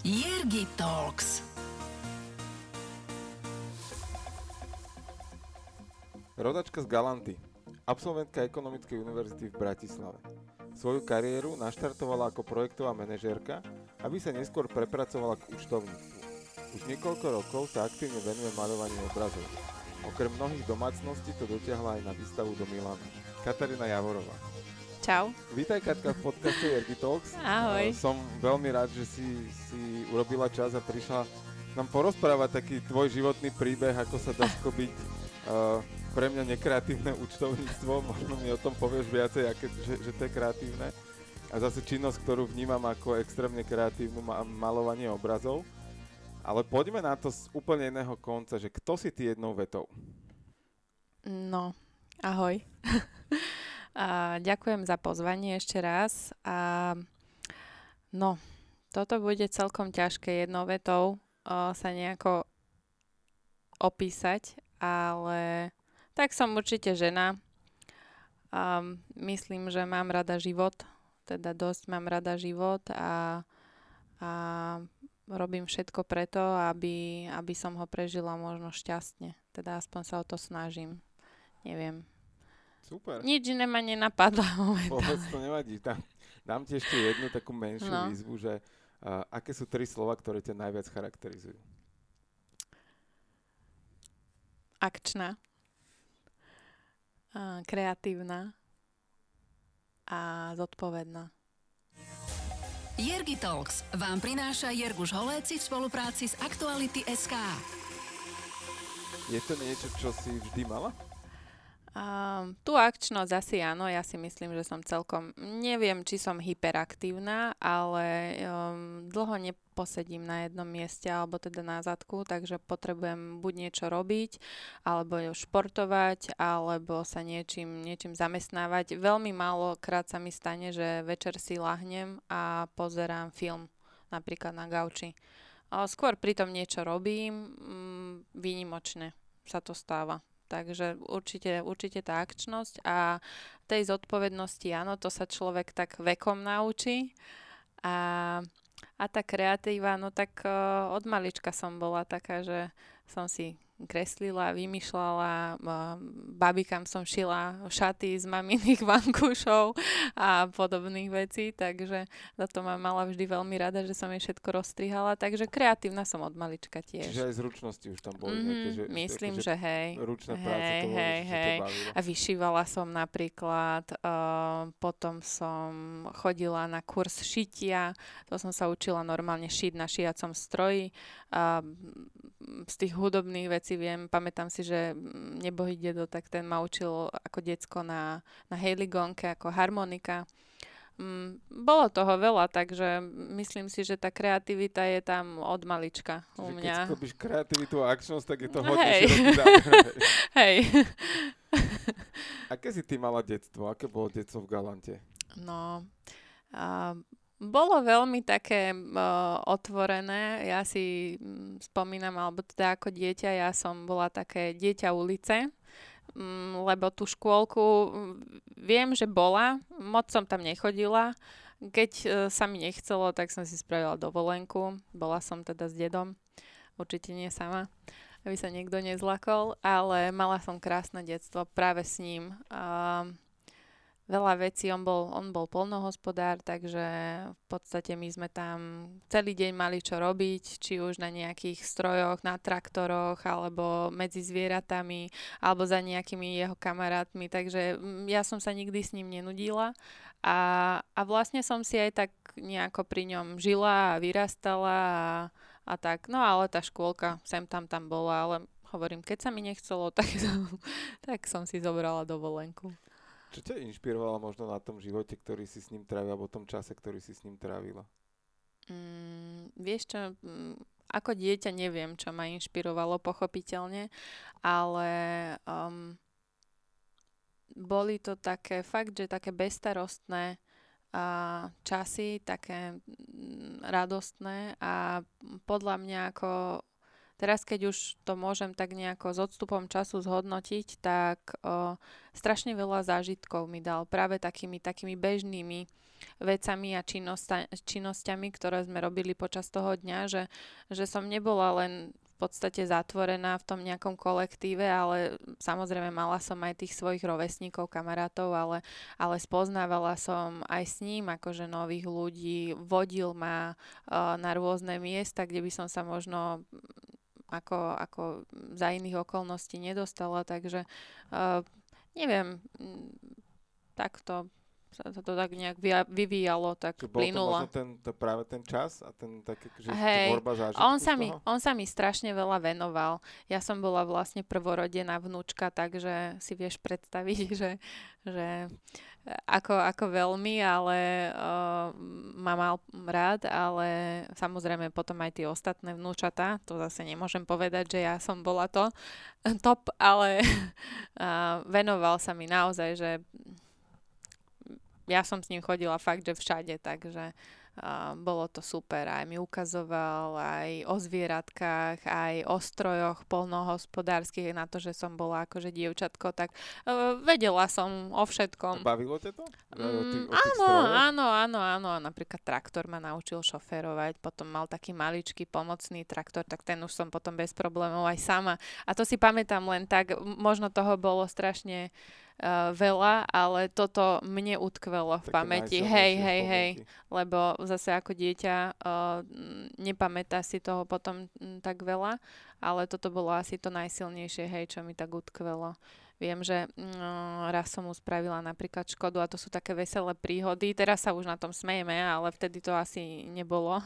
Jirgi Talks. Rodačka z Galanty, absolventka Ekonomickej univerzity v Bratislave. Svoju kariéru naštartovala ako projektová manažérka, aby sa neskôr prepracovala k účtovníctvu. Už niekoľko rokov sa aktívne venuje maľovaniu obrazov. Okrem mnohých domácností to dotiahla aj na výstavu do Milana. Katarína Javorová. Čau. Vítaj Katka v podcaste Ergy Talks. Ahoj. Uh, som veľmi rád, že si, si urobila čas a prišla nám porozprávať taký tvoj životný príbeh, ako sa dá skobiť uh, pre mňa nekreatívne účtovníctvo. Možno mi o tom povieš viacej, aké, že, že to je kreatívne. A zase činnosť, ktorú vnímam ako extrémne kreatívnu, ma- malovanie obrazov. Ale poďme na to z úplne iného konca, že kto si ty jednou vetou? No, ahoj. a ďakujem za pozvanie ešte raz. A no, toto bude celkom ťažké jednou vetou sa nejako opísať, ale tak som určite žena. A myslím, že mám rada život, teda dosť mám rada život a, a robím všetko preto, aby, aby som ho prežila možno šťastne. Teda aspoň sa o to snažím. Neviem. Super. Nič iné ma nenapadlo. Vôbec to nevadí. Dám, dám ti ešte jednu takú menšiu No. výzvu, že uh, aké sú tri slova, ktoré ťa najviac charakterizujú? Akčná. A kreatívna. A zodpovedná. Jirgi Talks vám prináša Jirguš Holéci v spolupráci s Aktuality SK. Je to niečo, čo si vždy mala? A tú akčnosť asi áno, ja si myslím, že som celkom, neviem, či som hyperaktívna, ale um, dlho neposedím na jednom mieste, alebo teda na zadku, takže potrebujem buď niečo robiť, alebo športovať, alebo sa niečím, niečím zamestnávať. Veľmi málo krát sa mi stane, že večer si lahnem a pozerám film, napríklad na gauči. Skôr pritom niečo robím, mm, výnimočne sa to stáva. Takže určite, určite tá akčnosť a tej zodpovednosti, áno, to sa človek tak vekom naučí. A, a tá kreatíva, no tak uh, od malička som bola taká, že som si kreslila, vymýšľala, uh, babikám som šila šaty z maminých vankúšov a podobných vecí, takže za to ma mala vždy veľmi rada, že som jej všetko rozstrihala, takže kreatívna som od malička tiež. Čiže aj zručnosti už tam boli Mhm, nejaké, že, myslím, také, že hej. ručná práca, Hej, to bolo, hej, že hej. A vyšívala som napríklad, uh, potom som chodila na kurz šitia, to som sa učila normálne šiť na šijacom stroji. Mm, z tých hudobných vecí viem, pamätám si, že mm, nebohý dedo, tak ten ma učil ako decko na, na hejligonke, ako harmonika. Mm, bolo toho veľa, takže myslím si, že tá kreativita je tam od malička u Čiže keď mňa. skopíš kreativitu a akčnosť, tak je to hodne hej. Hej. Aké si ty mala detstvo? Aké bolo detstvo v Galante? No, a bolo veľmi také uh, otvorené. Ja si spomínam, alebo teda ako dieťa, ja som bola také dieťa ulice, mm, lebo tú škôlku viem, že bola, moc som tam nechodila. Keď uh, sa mi nechcelo, tak som si spravila dovolenku. Bola som teda s dedom, určite nie sama, aby sa niekto nezlakol, ale mala som krásne detstvo práve s ním. Um, veľa vecí. On bol, on bol polnohospodár, takže v podstate my sme tam celý deň mali čo robiť, či už na nejakých strojoch, na traktoroch, alebo medzi zvieratami, alebo za nejakými jeho kamarátmi. Takže mm, ja som sa nikdy s ním nenudila a, a vlastne som si aj tak nejako pri ňom žila a vyrastala a, a tak. No ale tá škôlka sem tam tam bola, ale hovorím, keď sa mi nechcelo, tak, tak som si zobrala dovolenku. Čo ťa inšpirovalo možno na tom živote, ktorý si s ním trávila, alebo tom čase, ktorý si s ním trávila? Mm, vieš čo, mm, ako dieťa neviem, čo ma inšpirovalo pochopiteľne, ale um, boli to také fakt, že také bestarostné a časy, také mm, radostné a podľa mňa ako teraz, keď už to môžem tak nejako s odstupom času zhodnotiť, tak o, strašne veľa zážitkov mi dal práve takými, takými bežnými vecami a činnosťami, ktoré sme robili počas toho dňa, že, že som nebola len v podstate zatvorená v tom nejakom kolektíve, ale samozrejme mala som aj tých svojich rovesníkov, kamarátov, ale, ale spoznávala som aj s ním akože nových ľudí, vodil ma uh, na rôzne miesta, kde by som sa možno ako, ako za iných okolností nedostala, takže uh, neviem, takto sa to tak nejak vyvíjalo, tak Čiže plynulo. Bol to ten, to práve ten čas a ten taký, že Hej, tvorba on sa, mi, on sa mi strašne veľa venoval. Ja som bola vlastne prvorodená vnúčka, takže si vieš predstaviť, že, že ako, ako veľmi, ale uh, ma mal rád, ale samozrejme potom aj tie ostatné vnúčata, to zase nemôžem povedať, že ja som bola to top, ale uh, venoval sa mi naozaj, že ja som s ním chodila fakt, že všade, takže uh, bolo to super. Aj mi ukazoval aj o zvieratkách, aj o strojoch polnohospodárskych, na to, že som bola akože dievčatko, tak uh, vedela som o všetkom. Bavilo ťa to? Mm, áno, áno, áno, áno. Napríklad traktor ma naučil šoférovať, potom mal taký maličký pomocný traktor, tak ten už som potom bez problémov aj sama. A to si pamätám len tak, možno toho bolo strašne uh, veľa, ale toto mne utkvelo v Také pamäti. Hej, hej, hej. Lebo zase ako dieťa uh, nepamätá si toho potom m, tak veľa, ale toto bolo asi to najsilnejšie, hej, čo mi tak utkvelo. Viem, že mm, raz som mu spravila napríklad škodu a to sú také veselé príhody. Teraz sa už na tom smejeme, ale vtedy to asi nebolo.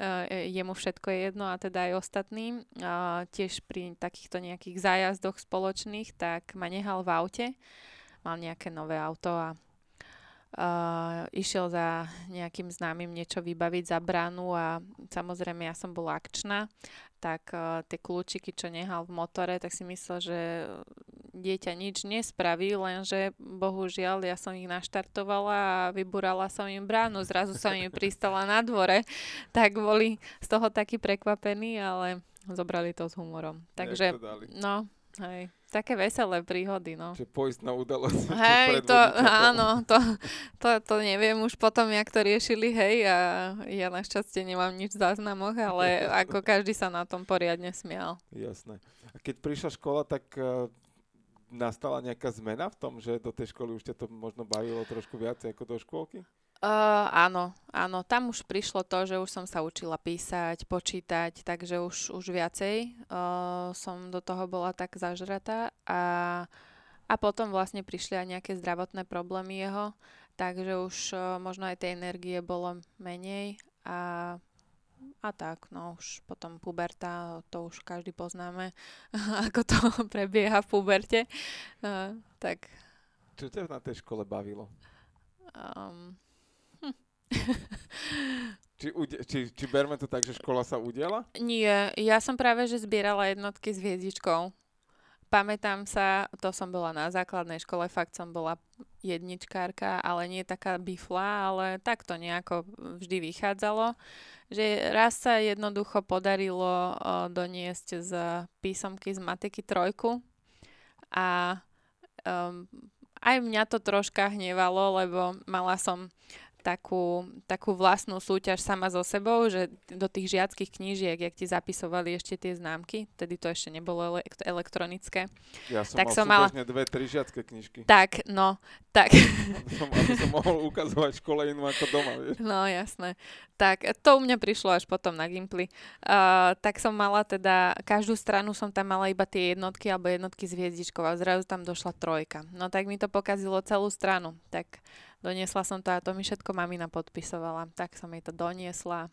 E, jemu všetko je jedno a teda aj ostatným. Tiež pri takýchto nejakých zájazdoch spoločných, tak ma nehal v aute mal nejaké nové auto a uh, išiel za nejakým známym niečo vybaviť za bránu a samozrejme ja som bola akčná, tak uh, tie kľúčiky, čo nehal v motore, tak si myslel, že dieťa nič nespraví, lenže bohužiaľ ja som ich naštartovala a vyburala som im bránu, zrazu som im pristala na dvore, tak boli z toho takí prekvapení, ale zobrali to s humorom. Takže, no, hej, také veselé príhody, no. Čiže poistná udalosť. Hej, to, áno, to, to, to neviem už potom, jak to riešili, hej, a ja našťastie nemám nič v záznamoch, ale ako každý sa na tom poriadne smial. Jasné. A keď prišla škola, tak uh, nastala nejaká zmena v tom, že do tej školy už ťa to možno bavilo trošku viac ako do škôlky? Uh, áno, áno, tam už prišlo to, že už som sa učila písať, počítať, takže už, už viacej uh, som do toho bola tak zažratá a, a potom vlastne prišli aj nejaké zdravotné problémy jeho, takže už uh, možno aj tej energie bolo menej a, a tak, no už potom puberta, to už každý poznáme, ako to prebieha v puberte, uh, tak... Čo ťa na tej škole bavilo? Um, či, či, či berme to tak, že škola sa udiela? Nie, ja som práve, že zbierala jednotky s hviezdičkou. Pamätám sa, to som bola na základnej škole, fakt som bola jedničkárka, ale nie taká bifla, ale tak to nejako vždy vychádzalo. Že raz sa jednoducho podarilo doniesť z písomky z matiky trojku a um, aj mňa to troška hnevalo, lebo mala som takú, takú vlastnú súťaž sama so sebou, že do tých žiackých knížiek, jak ti zapisovali ešte tie známky, tedy to ešte nebolo elektronické. Ja som tak mal som mala dve, tri žiacké knižky. Tak, no, tak. Aby som, aby som mohol ukazovať škole inú ako doma, vieš. No, jasné. Tak, to u mňa prišlo až potom na Gimply. Uh, tak som mala teda, každú stranu som tam mala iba tie jednotky alebo jednotky s hviezdičkou a zrazu tam došla trojka. No tak mi to pokazilo celú stranu. Tak Doniesla som to a to mi všetko mamina podpisovala. Tak som jej to doniesla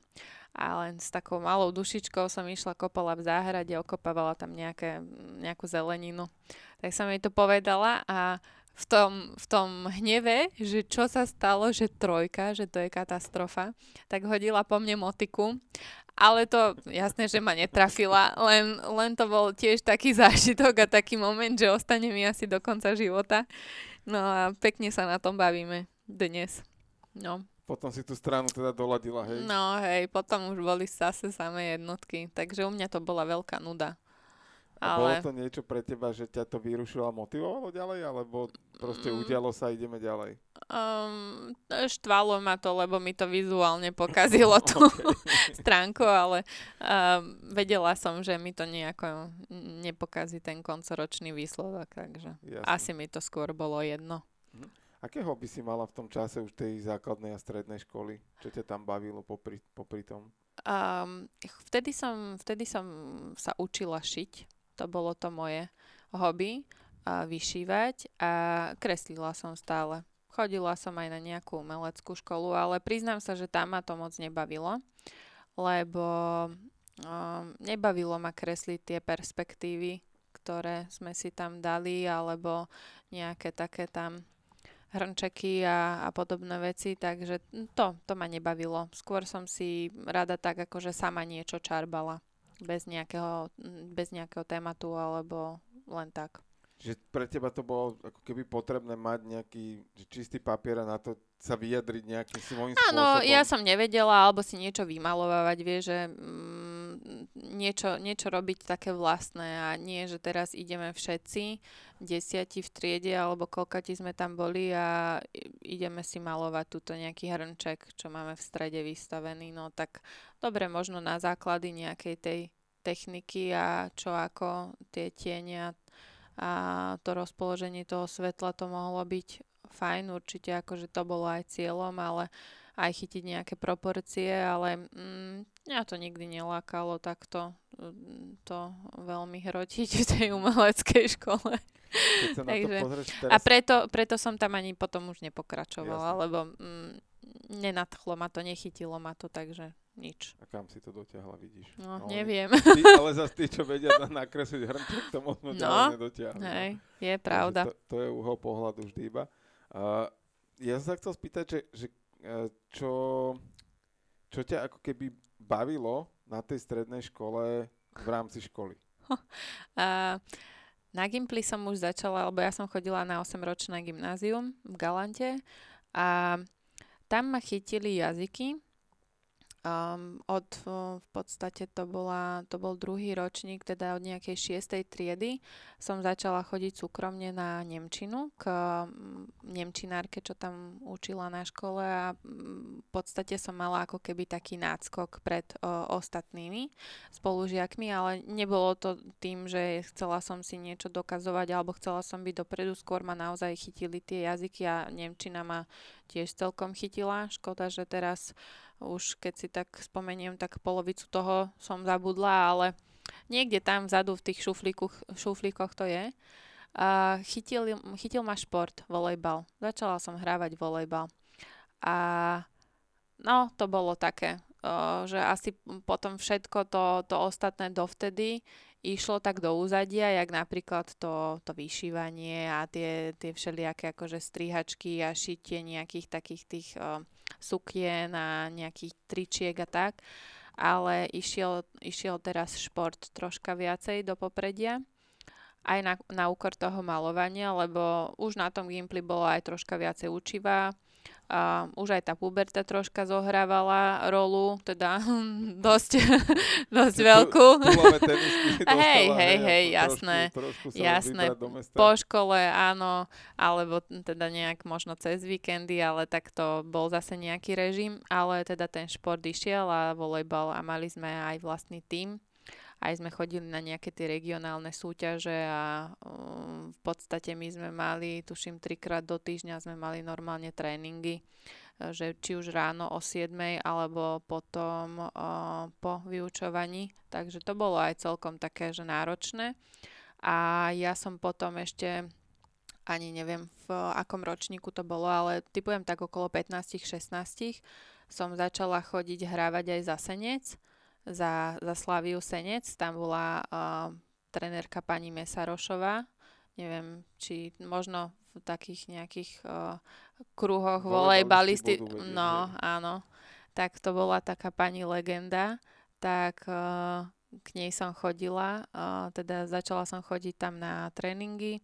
a len s takou malou dušičkou som išla, kopala v záhrade, okopávala tam nejaké, nejakú zeleninu. Tak som jej to povedala a v tom, v tom hneve, že čo sa stalo, že trojka, že to je katastrofa, tak hodila po mne motiku ale to jasné, že ma netrafila, len, len to bol tiež taký zážitok a taký moment, že ostane mi asi do konca života. No a pekne sa na tom bavíme dnes. No. Potom si tú stranu teda doladila, hej? No hej, potom už boli zase samé jednotky, takže u mňa to bola veľká nuda. A bolo to niečo pre teba, že ťa to vyrušilo a motivovalo ďalej, alebo proste mm. udialo sa a ideme ďalej? Um, štvalo ma to, lebo mi to vizuálne pokazilo tú stránku, ale um, vedela som, že mi to nejako nepokazí ten koncoročný výsledok, takže Jasne. asi mi to skôr bolo jedno. Hm. Aké hobby si mala v tom čase už tej základnej a strednej školy? Čo ťa tam bavilo popri, popri tom? Um, vtedy, som, vtedy som sa učila šiť to bolo to moje hobby, a vyšívať a kreslila som stále. Chodila som aj na nejakú umeleckú školu, ale priznám sa, že tam ma to moc nebavilo, lebo um, nebavilo ma kresliť tie perspektívy, ktoré sme si tam dali, alebo nejaké také tam hrnčeky a, a podobné veci, takže to, to ma nebavilo. Skôr som si rada tak, akože sama niečo čarbala bez nejakého, bez nejakého tématu alebo len tak. Že pre teba to bolo ako keby potrebné mať nejaký čistý papier a na to sa vyjadriť nejakým svojím spôsobom? Áno, ja som nevedela, alebo si niečo vymalovávať, vie, že mm, niečo, niečo robiť také vlastné a nie, že teraz ideme všetci, desiati v triede, alebo koľkati sme tam boli a ideme si malovať túto nejaký hrnček, čo máme v strede vystavený, no tak dobre, možno na základy nejakej tej techniky a čo ako tie tienia a to rozpoloženie toho svetla to mohlo byť fajn, určite akože to bolo aj cieľom, ale aj chytiť nejaké proporcie, ale mm, mňa to nikdy nelákalo takto mm, to veľmi hrotiť v tej umeleckej škole. Takže, teraz... A preto, preto som tam ani potom už nepokračovala, Jasne. lebo mm, nenadchlo ma to, nechytilo ma to, takže nič. A kam si to dotiahla, vidíš? No, no neviem. Ty, ale zase tí, čo vedia nakresliť hrnček, to možno no, nedotiahnu. Hej, je pravda. To, to je uhol pohľadu vždy iba. Uh, ja som sa chcel spýtať, že, že čo, čo ťa ako keby bavilo na tej strednej škole v rámci školy? Na Gimply som už začala, lebo ja som chodila na 8-ročné gymnázium v Galante a tam ma chytili jazyky, Um, od v podstate to, bola, to bol druhý ročník, teda od nejakej šiestej triedy som začala chodiť súkromne na Nemčinu k Nemčinárke, čo tam učila na škole a v podstate som mala ako keby taký náskok pred o, ostatnými spolužiakmi, ale nebolo to tým, že chcela som si niečo dokazovať alebo chcela som byť dopredu, skôr ma naozaj chytili tie jazyky a Nemčina ma tiež celkom chytila. Škoda, že teraz už keď si tak spomeniem, tak polovicu toho som zabudla, ale niekde tam vzadu v tých šuflíkoch to je. A chytil, chytil ma šport, volejbal. Začala som hrávať volejbal. A no, to bolo také, že asi potom všetko to, to ostatné dovtedy išlo tak do úzadia, jak napríklad to, to vyšívanie a tie, tie všelijaké akože strihačky a šitie nejakých takých tých o, sukien a nejakých tričiek a tak, ale išiel, išiel teraz šport troška viacej do popredia. Aj na, na úkor toho malovania, lebo už na tom Gimply bolo aj troška viacej učivá, a už aj tá puberta troška zohrávala rolu, teda dosť, dosť veľkú. hej, hej, hej, jasné. Trošku, trošku jasné. Po škole, áno, alebo teda nejak možno cez víkendy, ale tak to bol zase nejaký režim, ale teda ten šport išiel a volejbal a mali sme aj vlastný tím aj sme chodili na nejaké tie regionálne súťaže a um, v podstate my sme mali, tuším, trikrát do týždňa sme mali normálne tréningy, že či už ráno o 7 alebo potom uh, po vyučovaní. Takže to bolo aj celkom také, že náročné. A ja som potom ešte ani neviem v akom ročníku to bolo, ale typujem tak okolo 15-16 som začala chodiť hrávať aj za senec za, za Slaviu Senec. Tam bola uh, trenérka pani Mesarošová. Neviem, či možno v takých nejakých uh, kruhoch volejbalisti. No, áno. Tak to bola taká pani legenda. Tak uh, k nej som chodila. Uh, teda začala som chodiť tam na tréningy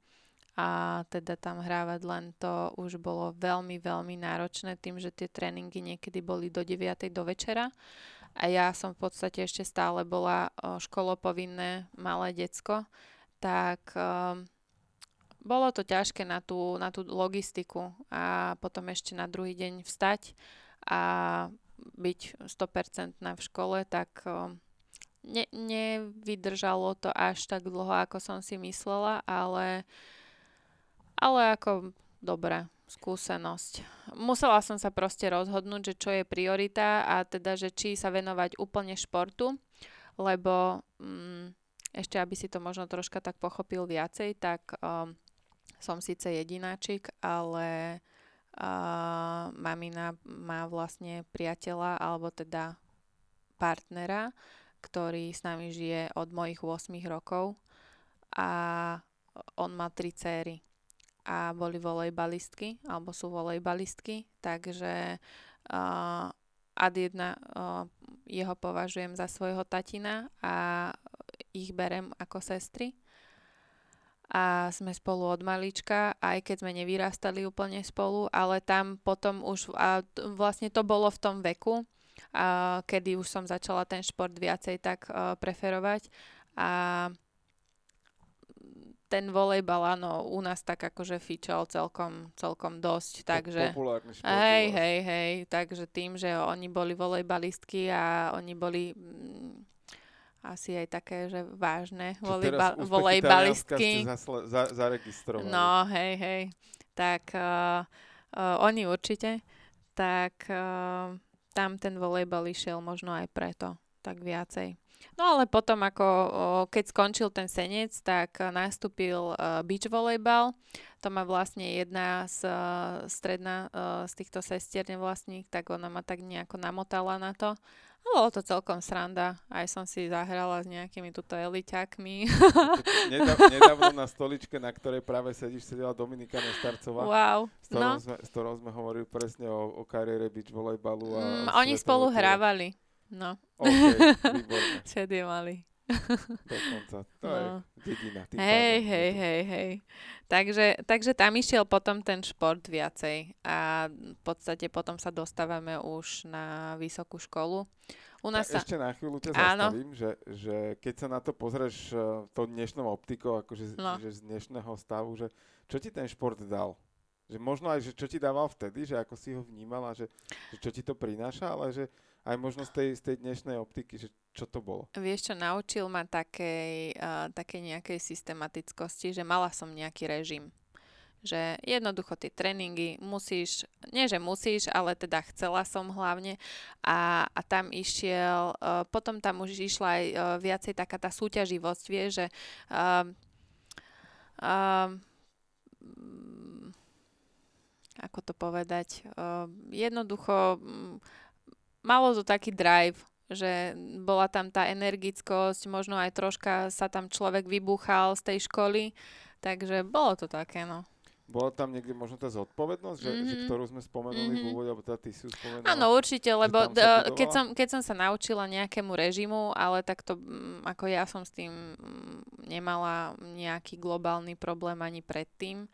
a teda tam hrávať len to už bolo veľmi, veľmi náročné tým, že tie tréningy niekedy boli do 9. do večera a ja som v podstate ešte stále bola školopovinné malé decko, tak um, bolo to ťažké na tú, na tú logistiku a potom ešte na druhý deň vstať a byť 100% v škole, tak um, ne, nevydržalo to až tak dlho, ako som si myslela, ale, ale ako dobre, skúsenosť. Musela som sa proste rozhodnúť, že čo je priorita a teda, že či sa venovať úplne športu, lebo mm, ešte aby si to možno troška tak pochopil viacej, tak um, som síce jedináčik, ale uh, mamina má vlastne priateľa alebo teda partnera, ktorý s nami žije od mojich 8 rokov a on má tri céry a boli volejbalistky, alebo sú volejbalistky, takže uh, ad jedna uh, jeho považujem za svojho tatina a ich berem ako sestry. A sme spolu od malička, aj keď sme nevyrastali úplne spolu, ale tam potom už, a vlastne to bolo v tom veku, a kedy už som začala ten šport viacej tak uh, preferovať. A ten volejbal, áno, u nás tak akože fičal celkom, celkom dosť, takže... Populárny šport. Hej, hej, hej, takže tým, že oni boli volejbalistky a oni boli mm, asi aj také, že vážne volejba- volejbalistky. Zasle, za, zaregistrovali. No, hej, hej, tak uh, uh, oni určite, tak uh, tam ten volejbal išiel možno aj preto, tak viacej. No ale potom, ako keď skončil ten senec, tak nastúpil beach volejbal. To má vlastne jedna z stredná z týchto sestier nevlastník, tak ona ma tak nejako namotala na to. A bolo to celkom sranda. Aj som si zahrala s nejakými tuto. Nedávno, nedávno na stoličke, na ktorej práve sedíš, sedela Dominika Nestarcová. Wow. S ktorou, no. sme, s ktorou sme hovorili presne o, o kariére beach volejbalu. A mm, oni spolu hrávali. No. OK, výborné. mali. Dokonca. To no. je dedina. Hej, hej, hej, hej. Takže, takže tam išiel potom ten šport viacej a v podstate potom sa dostávame už na vysokú školu. U nás sa... Ešte na chvíľu ťa Áno. zastavím, že, že keď sa na to pozrieš uh, tou dnešnou optikou, akože no. že z dnešného stavu, že čo ti ten šport dal? Že možno aj, že čo ti dával vtedy, že ako si ho vnímala, že, že čo ti to prináša, ale že aj možno z tej, z tej dnešnej optiky, že čo to bolo? Vieš čo, naučil ma takej, uh, takej nejakej systematickosti, že mala som nejaký režim. Že jednoducho tie tréningy musíš, nie že musíš, ale teda chcela som hlavne a, a tam išiel, uh, potom tam už išla aj uh, viacej taká tá súťaživosť, vieš, že uh, uh, ako to povedať, uh, jednoducho um, malo to taký drive, že bola tam tá energickosť, možno aj troška sa tam človek vybúchal z tej školy, takže bolo to také, no. Bola tam niekde možno tá zodpovednosť, že, mm-hmm. že ktorú sme spomenuli mm-hmm. v úvode, alebo teda ty si ju spomenula? Áno, určite, lebo d- keď, som, keď som sa naučila nejakému režimu, ale tak to, mm, ako ja som s tým mm, nemala nejaký globálny problém ani predtým,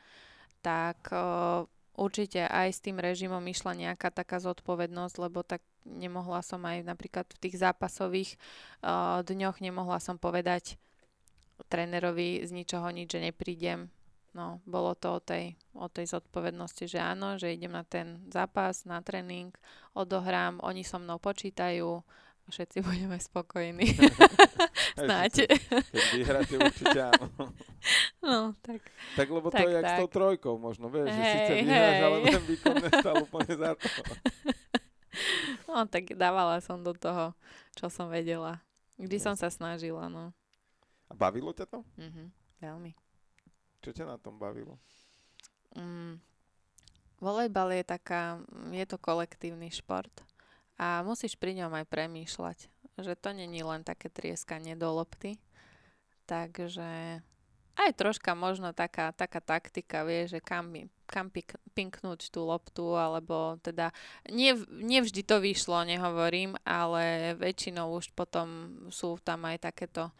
tak o, určite aj s tým režimom išla nejaká taká zodpovednosť, lebo tak nemohla som aj napríklad v tých zápasových uh, dňoch nemohla som povedať trénerovi z ničoho nič, že neprídem. No, bolo to o tej, o tej zodpovednosti, že áno, že idem na ten zápas, na tréning, odohrám, oni so mnou počítajú, všetci budeme spokojní. Snáď. Keď vyhráte, určite áno. No, tak. Tak lebo tak, to je jak s tou trojkou možno, vieš, hey, že síce vyhráš, ale ten výkon nestal úplne za to. No, tak dávala som do toho, čo som vedela. Vždy som sa snažila, no. A bavilo ťa to? Mhm, veľmi. Čo ťa na tom bavilo? Mm, volejbal je taká, je to kolektívny šport a musíš pri ňom aj premýšľať, že to není len také trieskanie do lopty, takže aj troška možno taká, taká taktika, vie, že kam, kam pik, pinknúť tú loptu, alebo teda nie, nevždy to vyšlo, nehovorím, ale väčšinou už potom sú tam aj takéto e,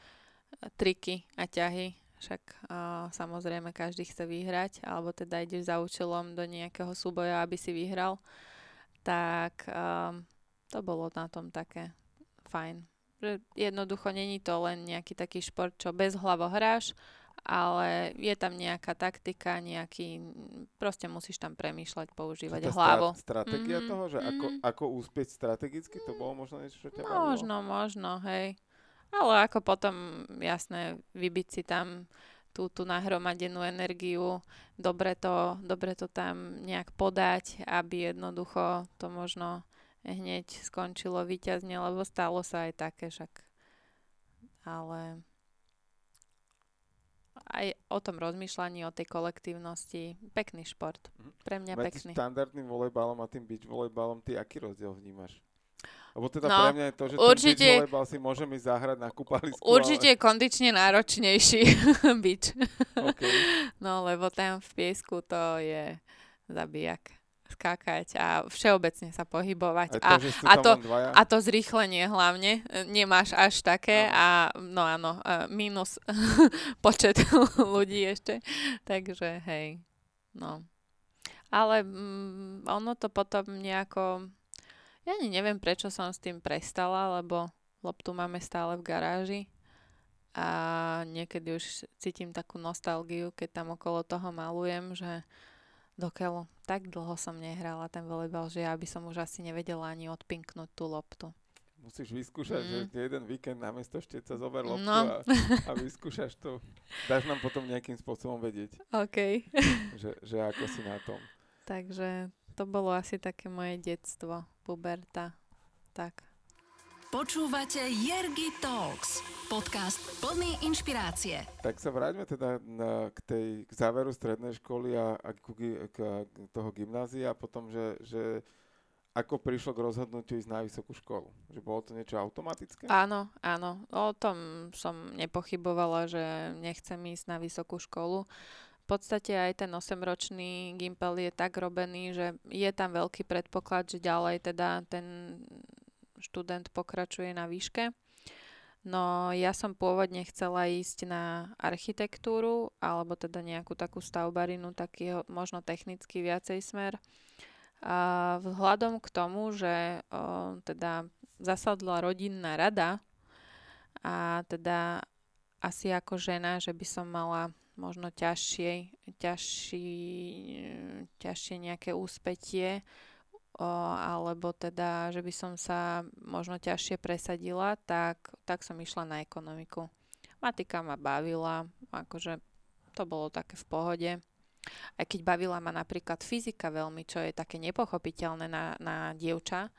triky a ťahy, však uh, samozrejme každý chce vyhrať, alebo teda ideš za účelom do nejakého súboja, aby si vyhral, tak um, to bolo na tom také fajn. Že jednoducho není to len nejaký taký šport, čo bez hlavo hráš, ale je tam nejaká taktika, nejaký, proste musíš tam premýšľať, používať hlavu. Strat, stratégia mm-hmm, toho, že mm-hmm. ako, ako úspieť strategicky, to bolo možno niečo, čo ťa Možno, bavilo? možno, hej. Ale ako potom, jasné, vybiť si tam tú, tú nahromadenú energiu, dobre to, dobre to tam nejak podať, aby jednoducho to možno hneď skončilo víťazne, lebo stalo sa aj také, však ale aj o tom rozmýšľaní, o tej kolektívnosti, pekný šport. Mhm. Pre mňa Medzi pekný. standardným volejbalom a tým beach volejbalom, ty aký rozdiel vnímaš? Lebo teda no, pre mňa je to, že určite, ten beach volejbal si môžem ísť zahrať na kúpalisku. Určite ale... je kondične náročnejší beach. Okay. No, lebo tam v piesku to je zabijak skákať a všeobecne sa pohybovať. A, to, a, to, a to zrýchlenie hlavne nemáš až také no. a no áno, minus počet ľudí ešte. Takže hej, no. Ale mm, ono to potom nejako... Ja ani neviem, prečo som s tým prestala, lebo loptu máme stále v garáži a niekedy už cítim takú nostalgiu, keď tam okolo toho malujem, že dokiaľ tak dlho som nehrala ten volejbal, že ja by som už asi nevedela ani odpinknúť tú loptu. Musíš vyskúšať, mm. že jeden víkend namiesto šteca zober loptu no. a, a vyskúšaš to. Dáš nám potom nejakým spôsobom vedieť. OK. že, že ako si na tom. Takže to bolo asi také moje detstvo, puberta. Tak. Počúvate Jergy Talks, podcast plný inšpirácie. Tak sa vráťme teda na, k, tej, k záveru strednej školy a, a k, k, k toho gymnázia a potom, že, že ako prišlo k rozhodnutiu ísť na vysokú školu? Že bolo to niečo automatické? Áno, áno. O tom som nepochybovala, že nechcem ísť na vysokú školu. V podstate aj ten 8-ročný Gimpel je tak robený, že je tam veľký predpoklad, že ďalej teda ten študent pokračuje na výške. No ja som pôvodne chcela ísť na architektúru alebo teda nejakú takú stavbarinu, taký možno technicky viacej smer. A vzhľadom k tomu, že o, teda zasadla rodinná rada a teda asi ako žena, že by som mala možno ťažšie, ťažší, ťažšie nejaké úspetie alebo teda, že by som sa možno ťažšie presadila, tak, tak som išla na ekonomiku. Matika ma bavila, akože to bolo také v pohode. Aj keď bavila ma napríklad fyzika veľmi, čo je také nepochopiteľné na, na dievča,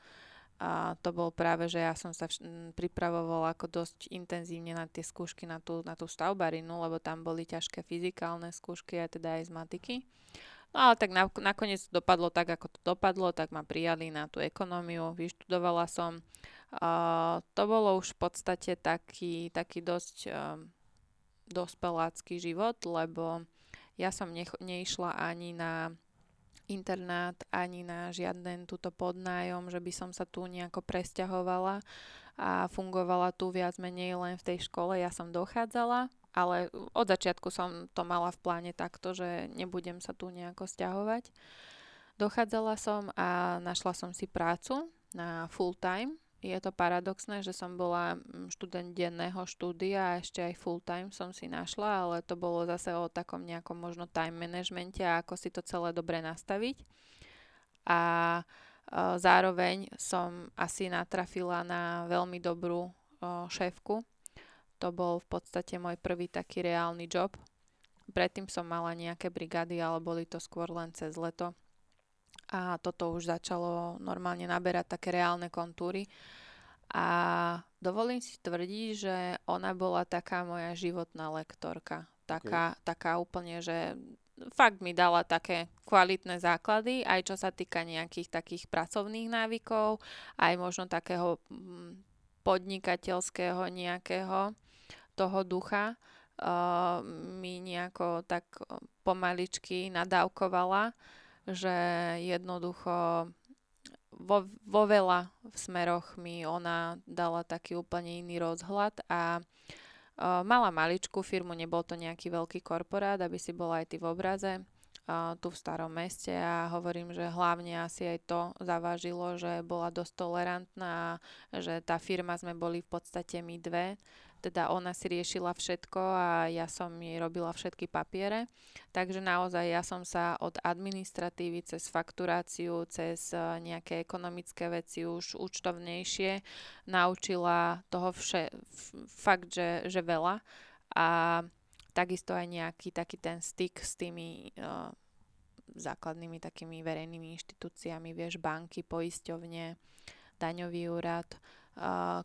a to bol práve, že ja som sa vš- pripravovala ako dosť intenzívne na tie skúšky na tú, na tú stavbarinu, lebo tam boli ťažké fyzikálne skúšky a teda aj z matiky. No ale tak nakoniec dopadlo tak, ako to dopadlo, tak ma prijali na tú ekonómiu, vyštudovala som. Uh, to bolo už v podstate taký, taký dosť uh, dospelácky život, lebo ja som nech- neišla ani na internát, ani na žiaden túto podnájom, že by som sa tu nejako presťahovala a fungovala tu viac menej len v tej škole. Ja som dochádzala, ale od začiatku som to mala v pláne takto, že nebudem sa tu nejako stiahovať. Dochádzala som a našla som si prácu na full time. Je to paradoxné, že som bola mm, študent denného štúdia a ešte aj full time som si našla, ale to bolo zase o takom nejakom možno time managemente a ako si to celé dobre nastaviť. A zároveň som asi natrafila na veľmi dobrú šéfku, to bol v podstate môj prvý taký reálny job. Predtým som mala nejaké brigády, ale boli to skôr len cez leto. A toto už začalo normálne naberať také reálne kontúry. A dovolím si tvrdiť, že ona bola taká moja životná lektorka. Taká, okay. taká úplne, že fakt mi dala také kvalitné základy, aj čo sa týka nejakých takých pracovných návykov, aj možno takého mm, podnikateľského nejakého toho ducha uh, mi nejako tak pomaličky nadávkovala, že jednoducho vo, vo veľa smeroch mi ona dala taký úplne iný rozhľad a uh, mala maličkú firmu, nebol to nejaký veľký korporát, aby si bola aj ty v obraze. uh, tu v starom meste a hovorím, že hlavne asi aj to zavážilo, že bola dosť tolerantná, že tá firma sme boli v podstate my dve, teda ona si riešila všetko a ja som jej robila všetky papiere. Takže naozaj ja som sa od administratívy cez fakturáciu, cez e, nejaké ekonomické veci už účtovnejšie naučila toho vše, fakt, že, že veľa. A takisto aj nejaký taký ten styk s tými uh, základnými takými verejnými inštitúciami, vieš, banky, poisťovne, daňový úrad,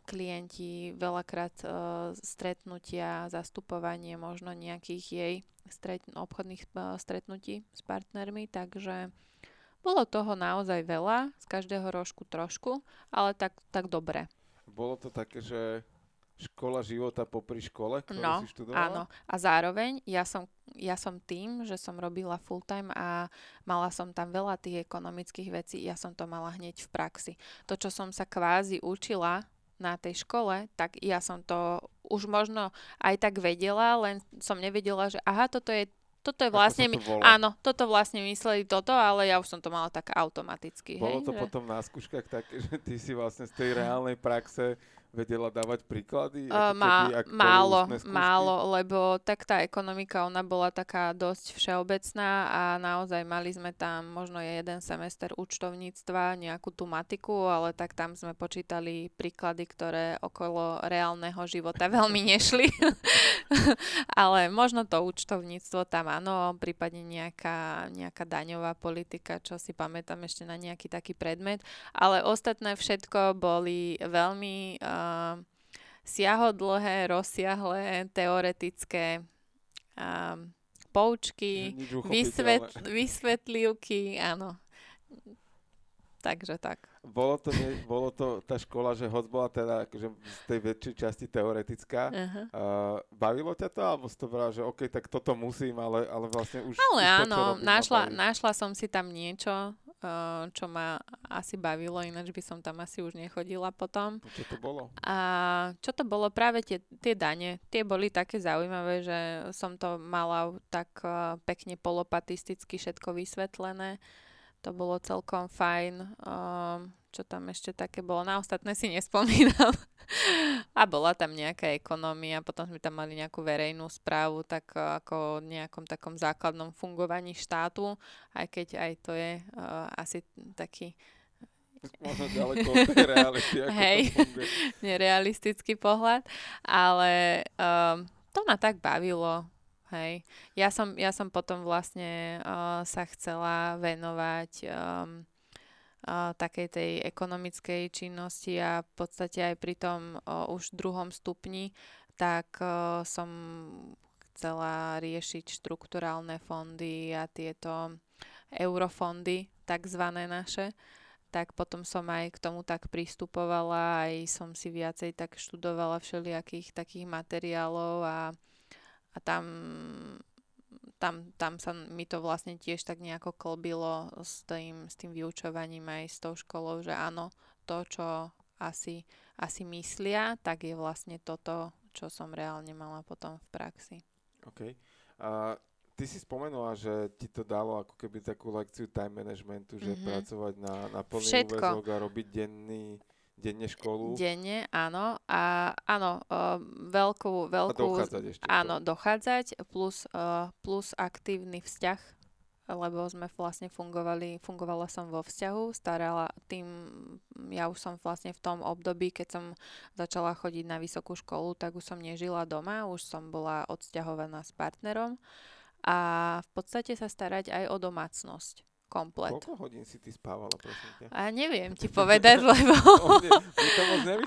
klienti, veľakrát uh, stretnutia, zastupovanie možno nejakých jej stret, obchodných uh, stretnutí s partnermi, takže bolo toho naozaj veľa, z každého rožku trošku, ale tak, tak dobre. Bolo to také, že škola života popri škole, ktorú no, si študovala? áno. A zároveň ja som, ja som tým, že som robila full time a mala som tam veľa tých ekonomických vecí, ja som to mala hneď v praxi. To, čo som sa kvázi učila na tej škole, tak ja som to už možno aj tak vedela, len som nevedela, že aha, toto je toto je vlastne, to áno, toto vlastne mysleli toto, ale ja už som to mala tak automaticky. Bolo hej, to že... potom na skúškach také, že ty si vlastne z tej reálnej praxe vedela dávať príklady? Uh, má, keby, málo, málo, lebo tak tá ekonomika, ona bola taká dosť všeobecná a naozaj mali sme tam možno jeden semester účtovníctva, nejakú tú matiku, ale tak tam sme počítali príklady, ktoré okolo reálneho života veľmi nešli. ale možno to účtovníctvo tam áno, prípadne nejaká, nejaká daňová politika, čo si pamätám ešte na nejaký taký predmet, ale ostatné všetko boli veľmi uh, uh, siahodlhé, rozsiahlé, teoretické uh, poučky, vysvet, vysvetlivky, áno. Takže tak. Bolo to, nie, bolo to tá škola, že hoď bola teda akože z tej väčšej časti teoretická. Uh-huh. Uh, bavilo ťa to, alebo si to brala, že OK, tak toto musím, ale, ale vlastne už... Ale už áno, to, našla, našla som si tam niečo, čo ma asi bavilo, ináč by som tam asi už nechodila potom. Čo to bolo? A čo to bolo? Práve tie, tie dane. Tie boli také zaujímavé, že som to mala tak pekne polopatisticky všetko vysvetlené. To bolo celkom fajn. Um, čo tam ešte také bolo. Na ostatné si nespomínam. a bola tam nejaká ekonomia, potom sme tam mali nejakú verejnú správu, tak ako nejakom takom základnom fungovaní štátu, aj keď aj to je uh, asi taký možno ďaleko od tej reality, ako Hej, to nerealistický pohľad, ale um, to ma tak bavilo. Hej. Ja som, ja som potom vlastne uh, sa chcela venovať um, uh, takej tej ekonomickej činnosti a v podstate aj pri tom uh, už druhom stupni, tak uh, som chcela riešiť štrukturálne fondy a tieto eurofondy, takzvané naše. Tak potom som aj k tomu tak pristupovala, aj som si viacej tak študovala všelijakých takých materiálov a, a tam tam, tam sa mi to vlastne tiež tak nejako klbilo s tým, s tým vyučovaním aj s tou školou, že áno, to, čo asi, asi myslia, tak je vlastne toto, čo som reálne mala potom v praxi. OK. A ty si spomenula, že ti to dalo ako keby takú lekciu time managementu, že mm-hmm. pracovať na, na plný Všetko. úvezok a robiť denný Denne školu? Denne, áno. A áno, uh, veľkú, veľkú... A dochádzať ešte. Áno, dochádzať plus, uh, plus aktívny vzťah, lebo sme vlastne fungovali, fungovala som vo vzťahu, starala tým, ja už som vlastne v tom období, keď som začala chodiť na vysokú školu, tak už som nežila doma, už som bola odsťahovaná s partnerom a v podstate sa starať aj o domácnosť komplet. Koľko hodín si ty spávala, prosím ťa? A neviem ti povedať, lebo...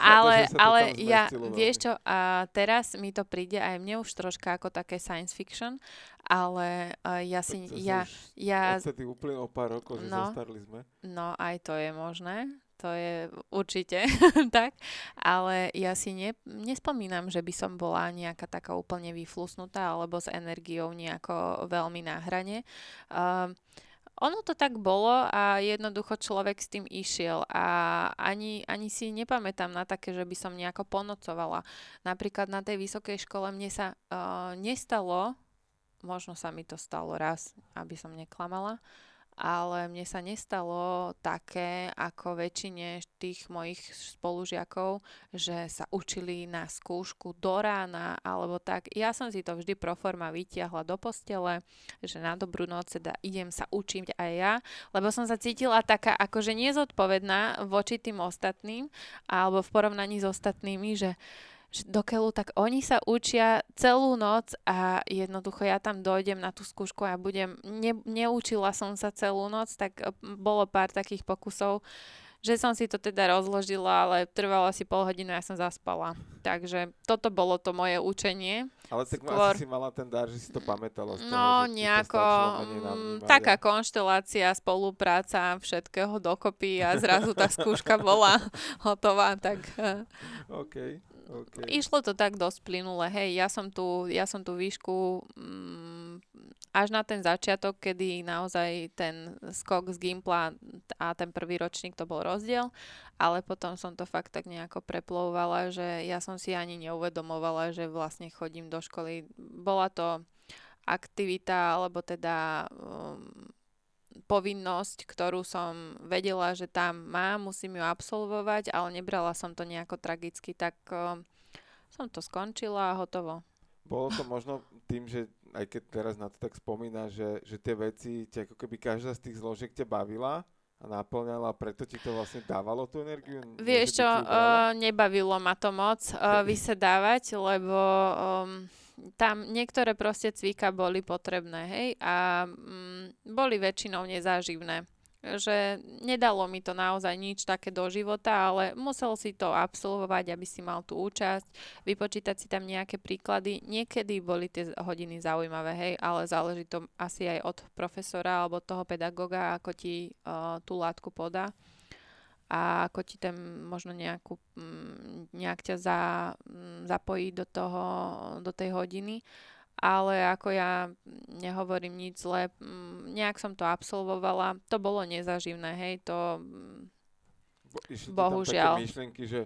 ale ale ja, vieš čo, a teraz mi to príde aj mne už troška ako také science fiction, ale uh, ja si... Ja, ja, Odtedy uplynulo pár rokov, že no, zastarli sme. No, aj to je možné to je určite tak, ale ja si ne, nespomínam, že by som bola nejaká taká úplne vyflusnutá alebo s energiou nejako veľmi na hrane. Uh, ono to tak bolo a jednoducho človek s tým išiel a ani, ani si nepamätám na také, že by som nejako ponocovala. Napríklad na tej vysokej škole mne sa uh, nestalo možno sa mi to stalo raz, aby som neklamala ale mne sa nestalo také ako väčšine tých mojich spolužiakov, že sa učili na skúšku do rána alebo tak. Ja som si to vždy pro forma vytiahla do postele, že na dobrú noc teda idem sa učiť aj ja, lebo som sa cítila taká akože nezodpovedná voči tým ostatným alebo v porovnaní s ostatnými, že do keľu, tak oni sa učia celú noc a jednoducho ja tam dojdem na tú skúšku a budem, ne, neučila som sa celú noc, tak e, bolo pár takých pokusov, že som si to teda rozložila, ale trvalo asi pol hodinu a ja som zaspala. Takže toto bolo to moje učenie. Ale tak Skôr... asi si mala ten dar, že si to pamätala z toho, No, nejako, mm, taká konštelácia, spolupráca, všetkého dokopy a zrazu tá skúška bola hotová, tak... E, OK. Okay. Išlo to tak dosť plynule. Hej, ja som tu, ja som tu výšku mm, až na ten začiatok, kedy naozaj ten skok z Gimpla a ten prvý ročník to bol rozdiel, ale potom som to fakt tak nejako preplouvala, že ja som si ani neuvedomovala, že vlastne chodím do školy. Bola to aktivita, alebo teda um, povinnosť, ktorú som vedela, že tam mám, musím ju absolvovať, ale nebrala som to nejako tragicky, tak uh, som to skončila a hotovo. Bolo to možno tým, že aj keď teraz na to tak spomína, že, že tie veci, ťa ako keby každá z tých zložiek ťa bavila a naplňala, preto ti to vlastne dávalo tú energiu? Vieš čo, uh, nebavilo ma to moc uh, vysedávať, lebo um, tam niektoré proste cvika boli potrebné, hej, a mm, boli väčšinou nezáživné že nedalo mi to naozaj nič také do života, ale musel si to absolvovať, aby si mal tú účasť, vypočítať si tam nejaké príklady. Niekedy boli tie hodiny zaujímavé, hej, ale záleží to asi aj od profesora alebo toho pedagoga, ako ti uh, tú látku podá a ako ti ten možno nejakú, mm, nejak ťa za, mm, zapojí do toho, do tej hodiny. Ale ako ja nehovorím nič zle, mm, nejak som to absolvovala, to bolo nezaživné, hej, to Bo, bohužiaľ. Tam také myšlenky, že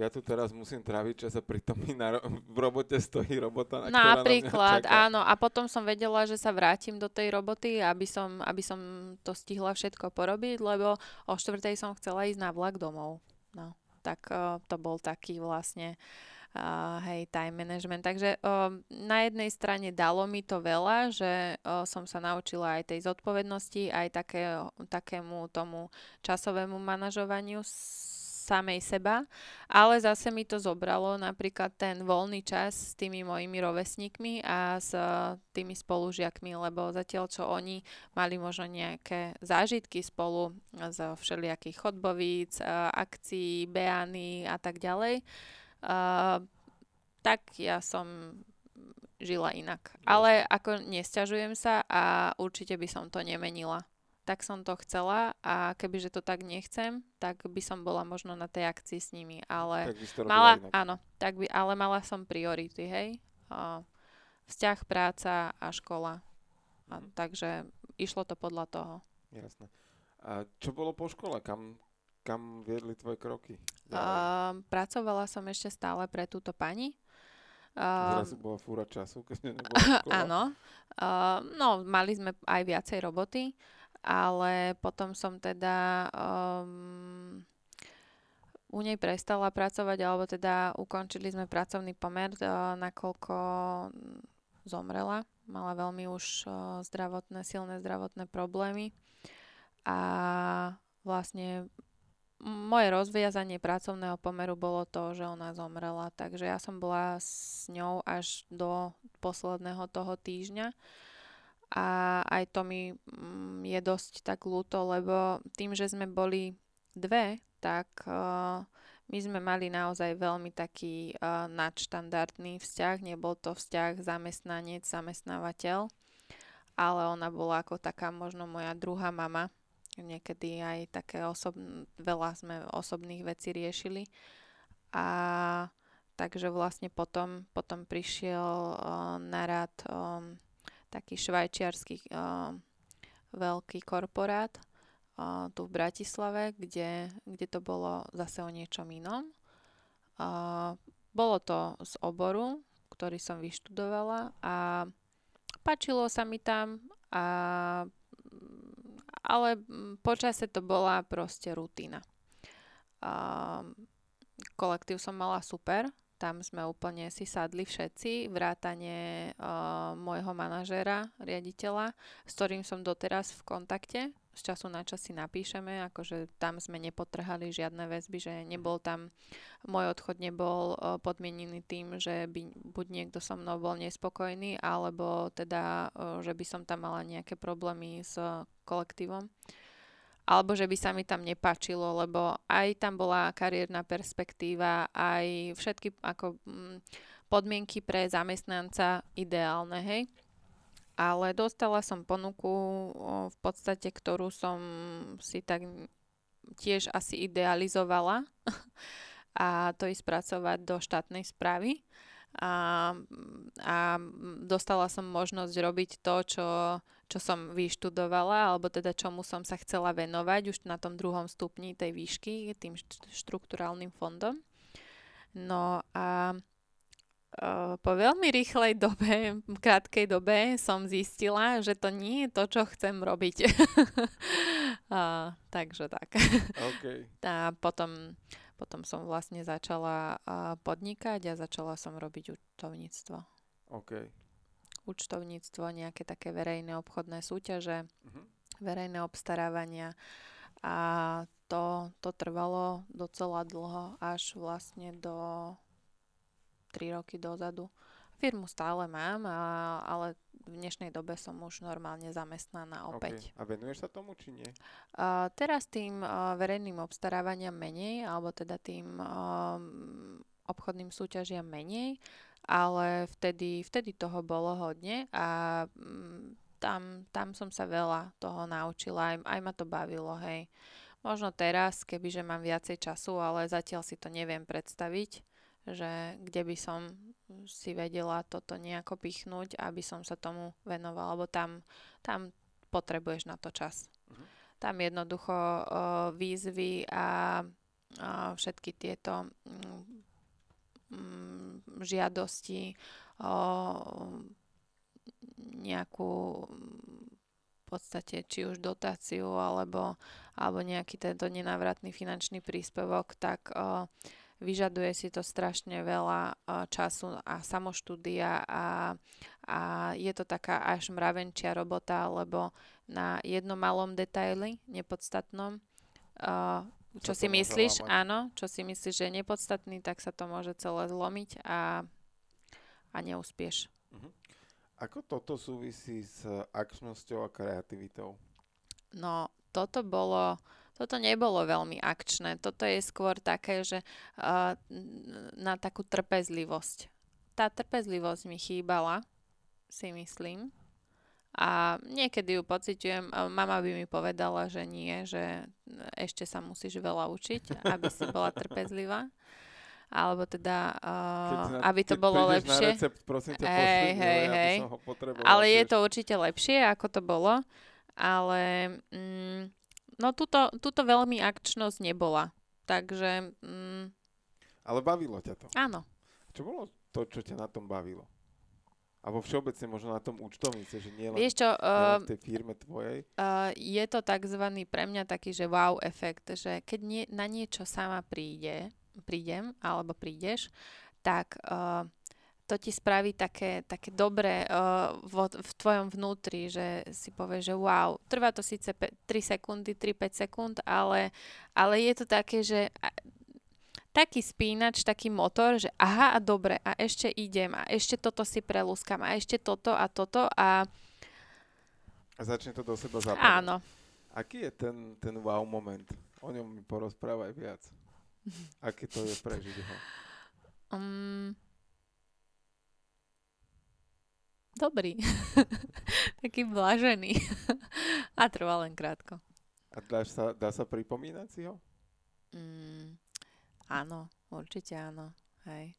ja tu teraz musím tráviť čas a pritom mi na, v robote stojí robota, na Napríklad, na áno. A potom som vedela, že sa vrátim do tej roboty, aby som, aby som to stihla všetko porobiť, lebo o štvrtej som chcela ísť na vlak domov. No, tak uh, to bol taký vlastne uh, hej, time management. Takže uh, na jednej strane dalo mi to veľa, že uh, som sa naučila aj tej zodpovednosti, aj také, takému tomu časovému manažovaniu samej seba, ale zase mi to zobralo napríklad ten voľný čas s tými mojimi rovesníkmi a s uh, tými spolužiakmi, lebo zatiaľ čo oni mali možno nejaké zážitky spolu z všelijakých chodbovíc, uh, akcií, beány a tak ďalej, uh, tak ja som žila inak. Ale ako nesťažujem sa a určite by som to nemenila tak som to chcela a kebyže to tak nechcem, tak by som bola možno na tej akcii s nimi, ale mala, inak. áno, tak by, ale mala som priority, hej. A vzťah, práca a škola. A, mm. takže išlo to podľa toho. Jasné. A čo bolo po škole? Kam, kam viedli tvoje kroky? A, pracovala som ešte stále pre túto pani. Zrazu bola fúra času, keď nebola škola. Áno. Uh, no, mali sme aj viacej roboty ale potom som teda um, u nej prestala pracovať, alebo teda ukončili sme pracovný pomer, uh, nakoľko zomrela. Mala veľmi už uh, zdravotné, silné zdravotné problémy. A vlastne moje rozviazanie pracovného pomeru bolo to, že ona zomrela. Takže ja som bola s ňou až do posledného toho týždňa a aj to mi mm, je dosť tak ľúto, lebo tým, že sme boli dve, tak uh, my sme mali naozaj veľmi taký uh, nadštandardný vzťah. Nebol to vzťah zamestnanec, zamestnávateľ, ale ona bola ako taká možno moja druhá mama. Niekedy aj také osob... veľa sme osobných vecí riešili. A takže vlastne potom, potom prišiel uh, na rad um, taký švajčiarsky uh, veľký korporát uh, tu v Bratislave, kde, kde to bolo zase o niečom inom. Uh, bolo to z oboru, ktorý som vyštudovala a Pačilo sa mi tam, a, ale počase to bola proste rutina. A, kolektív som mala super, tam sme úplne si sadli všetci, vrátane uh, môjho manažéra, riaditeľa, s ktorým som doteraz v kontakte. Z času na čas si napíšeme, akože tam sme nepotrhali žiadne väzby, že nebol tam, môj odchod nebol uh, podmienený tým, že by buď niekto so mnou bol nespokojný, alebo teda, uh, že by som tam mala nejaké problémy s kolektívom alebo že by sa mi tam nepáčilo, lebo aj tam bola kariérna perspektíva, aj všetky ako mm, podmienky pre zamestnanca ideálne, hej. Ale dostala som ponuku v podstate, ktorú som si tak tiež asi idealizovala a to je spracovať do štátnej správy a, a dostala som možnosť robiť to, čo, čo som vyštudovala, alebo teda čomu som sa chcela venovať už na tom druhom stupni tej výšky, tým štruktúrálnym fondom. No a po veľmi rýchlej dobe, krátkej dobe som zistila, že to nie je to, čo chcem robiť. a, takže tak. Okay. A potom potom som vlastne začala podnikať a začala som robiť účtovníctvo. OK. Účtovníctvo, nejaké také verejné obchodné súťaže, uh-huh. verejné obstarávania a to, to trvalo docela dlho, až vlastne do 3 roky dozadu. Firmu stále mám, a, ale v dnešnej dobe som už normálne zamestnaná opäť. Okay. A venuješ sa tomu, či nie? Uh, teraz tým uh, verejným obstarávaniam menej, alebo teda tým uh, obchodným súťažiam menej, ale vtedy, vtedy toho bolo hodne a um, tam, tam som sa veľa toho naučila, aj, aj ma to bavilo, hej. Možno teraz, kebyže mám viacej času, ale zatiaľ si to neviem predstaviť, že kde by som si vedela toto nejako pichnúť, aby som sa tomu venovala, lebo tam, tam potrebuješ na to čas. Uh-huh. Tam jednoducho uh, výzvy a uh, všetky tieto um, žiadosti o nejakú v podstate či už dotáciu alebo, alebo nejaký tento nenávratný finančný príspevok, tak uh, vyžaduje si to strašne veľa času a samoštúdia a, a je to taká až mravenčia robota, lebo na jednom malom detaily, nepodstatnom, čo si myslíš, áno, čo si myslíš, že je nepodstatný, tak sa to môže celé zlomiť a, a neúspieš. Uh-huh. Ako toto súvisí s akčnosťou a kreativitou? No, toto bolo toto nebolo veľmi akčné. Toto je skôr také, že uh, na takú trpezlivosť. Tá trpezlivosť mi chýbala, si myslím. A niekedy ju pociťujem, mama by mi povedala, že nie, že ešte sa musíš veľa učiť, aby si bola trpezlivá. Alebo teda, uh, na, aby to bolo lepšie. Na recept, prosím ťa, hej, pošli, hej, hej. Ale tiež. je to určite lepšie, ako to bolo. Ale mm, No tuto, tuto veľmi akčnosť nebola. Takže... Mm, Ale bavilo ťa to? Áno. Čo bolo to, čo ťa na tom bavilo? Alebo všeobecne možno na tom účtovnice, že nie len, Vieš čo, uh, v tej firme tvojej? Uh, je to takzvaný pre mňa taký, že wow efekt, že keď nie, na niečo sama príde, prídem, alebo prídeš, tak uh, to ti spraví také, také dobré uh, v, v tvojom vnútri, že si povieš, že wow, trvá to síce 3 sekundy, 3-5 sekúnd, ale, ale je to také, že taký spínač, taký motor, že aha a dobre a ešte idem a ešte toto si prelúskam a ešte toto a toto a... A začne to do seba zapadať. Áno. Aký je ten, ten wow moment? O ňom mi porozprávaj viac. Aký to je prežiť ho? Um, Dobrý. Taký blažený. a trvá len krátko. A dá sa, dá sa pripomínať si ho? Mm, áno, určite áno. Hej.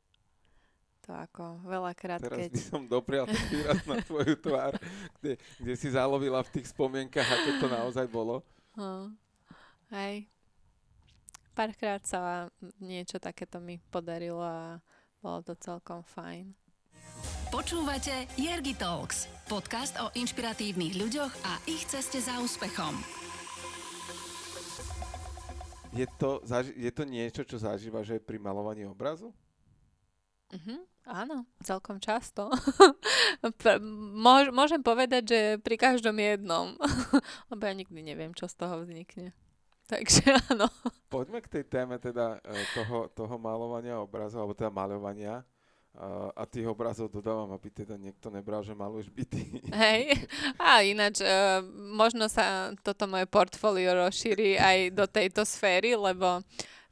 To ako veľakrát, Teraz keď... by som doprial výraz na tvoju tvár, kde, kde si zalovila v tých spomienkach, aké to naozaj bolo. Hm. Hej. Párkrát sa niečo takéto mi podarilo a bolo to celkom fajn. Počúvate Jergy Talks, podcast o inšpiratívnych ľuďoch a ich ceste za úspechom. Je to, zaži- je to niečo, čo zažívaš aj pri malovaní obrazu? Mhm, áno, celkom často. Môžem povedať, že pri každom jednom. Lebo ja nikdy neviem, čo z toho vznikne. Takže áno. Poďme k tej téme teda e, toho, toho malovania obrazu, alebo teda malovania. A tých obrazov dodávam, aby teda niekto nebral, že maluješ byty. Hej, a ináč uh, možno sa toto moje portfólio rozšíri aj do tejto sféry, lebo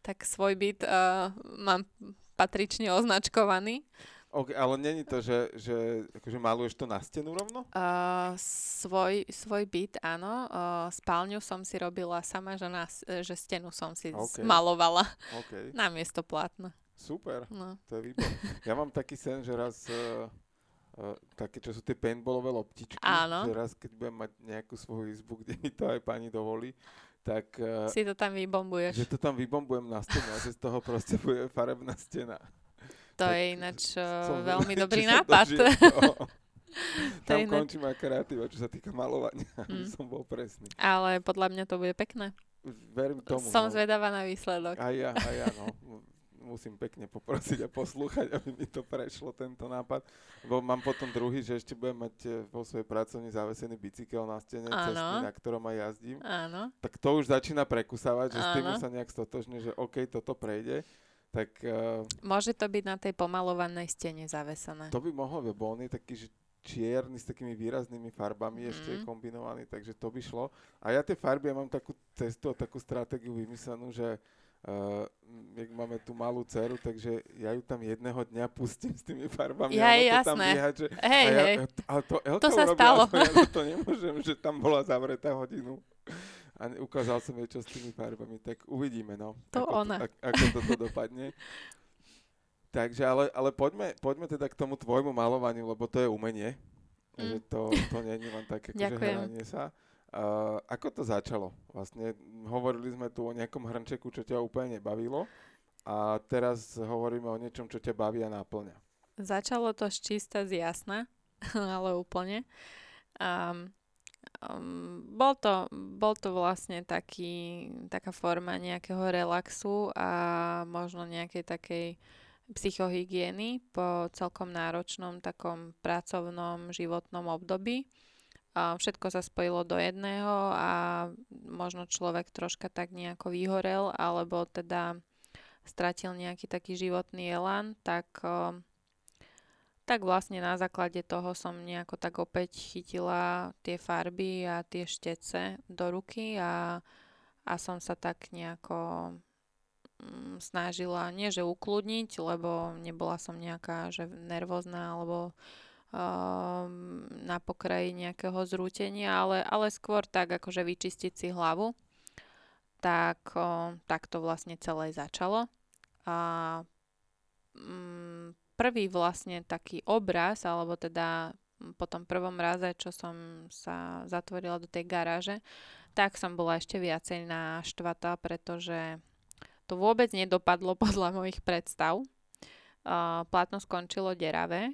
tak svoj byt uh, mám patrične označkovaný. Okay, ale není to, že, že akože maluješ to na stenu rovno? Uh, svoj, svoj byt, áno. Uh, spálňu som si robila sama, že, na, že stenu som si okay. malovala okay. na miesto plátna. Super, no. to je výborné. Ja mám taký sen, že raz uh, uh, také, čo sú tie paintballové loptičky, Áno. že raz, keď budem mať nejakú svoju izbu, kde mi to aj pani dovolí, tak... Uh, si to tam vybombuješ. Že to tam vybombujem na stenu a že z toho proste bude farebná stena. To tak, je ináč uh, veľmi dobrý nápad. tam iné... končím aj kreatíva, čo sa týka malovania, mm. som bol presný. Ale podľa mňa to bude pekné. Verím tomu. Som no. zvedavá na výsledok. A ja, a ja, no musím pekne poprosiť a poslúchať, aby mi to prešlo, tento nápad. Bo mám potom druhý, že ešte budem mať e, vo svojej pracovni zavesený bicykel na stene cesty, na ktorom aj jazdím. Áno. Tak to už začína prekusávať, že Áno. s tým sa nejak stotožne, že OK, toto prejde. Tak, uh, Môže to byť na tej pomalovanej stene zavesené. To by mohlo, lebo on je taký, že čierny s takými výraznými farbami mm. ešte kombinovaný, takže to by šlo. A ja tie farby, ja mám takú cestu a takú stratégiu vymyslenú, že Uh, jak máme tú malú dceru, takže ja ju tam jedného dňa pustím s tými farbami. Ja, je jasné. Tam biehať, že, hej, ja, hej. Ale to, Elka to sa urobila, stalo. Ja to nemôžem, že tam bola zavretá hodinu. A ukázal som jej, čo s tými farbami. Tak uvidíme, no. To ako, ona. To, ako toto dopadne. Takže, ale, ale poďme, poďme teda k tomu tvojmu malovaniu, lebo to je umenie. Mm. Že to, to nie je len také akože hranie sa. Ako to začalo? Vlastne hovorili sme tu o nejakom hrnčeku, čo ťa úplne nebavilo a teraz hovoríme o niečom, čo ťa baví a náplňa. Začalo to z čista z jasna, ale úplne. Um, um, bol, to, bol to vlastne taký, taká forma nejakého relaxu a možno nejakej takej psychohygieny po celkom náročnom takom pracovnom životnom období všetko sa spojilo do jedného a možno človek troška tak nejako vyhorel alebo teda stratil nejaký taký životný elan, tak, tak vlastne na základe toho som nejako tak opäť chytila tie farby a tie štece do ruky a, a som sa tak nejako mm, snažila, nie že ukludniť, lebo nebola som nejaká že nervózna alebo um, na pokraji nejakého zrútenia, ale, ale skôr tak akože vyčistiť si hlavu. Tak, um, tak to vlastne celé začalo. A um, prvý vlastne taký obraz, alebo teda po tom prvom raze, čo som sa zatvorila do tej garáže, tak som bola ešte viacej naštvatá, pretože to vôbec nedopadlo podľa mojich predstav. Uh, plátno skončilo deravé,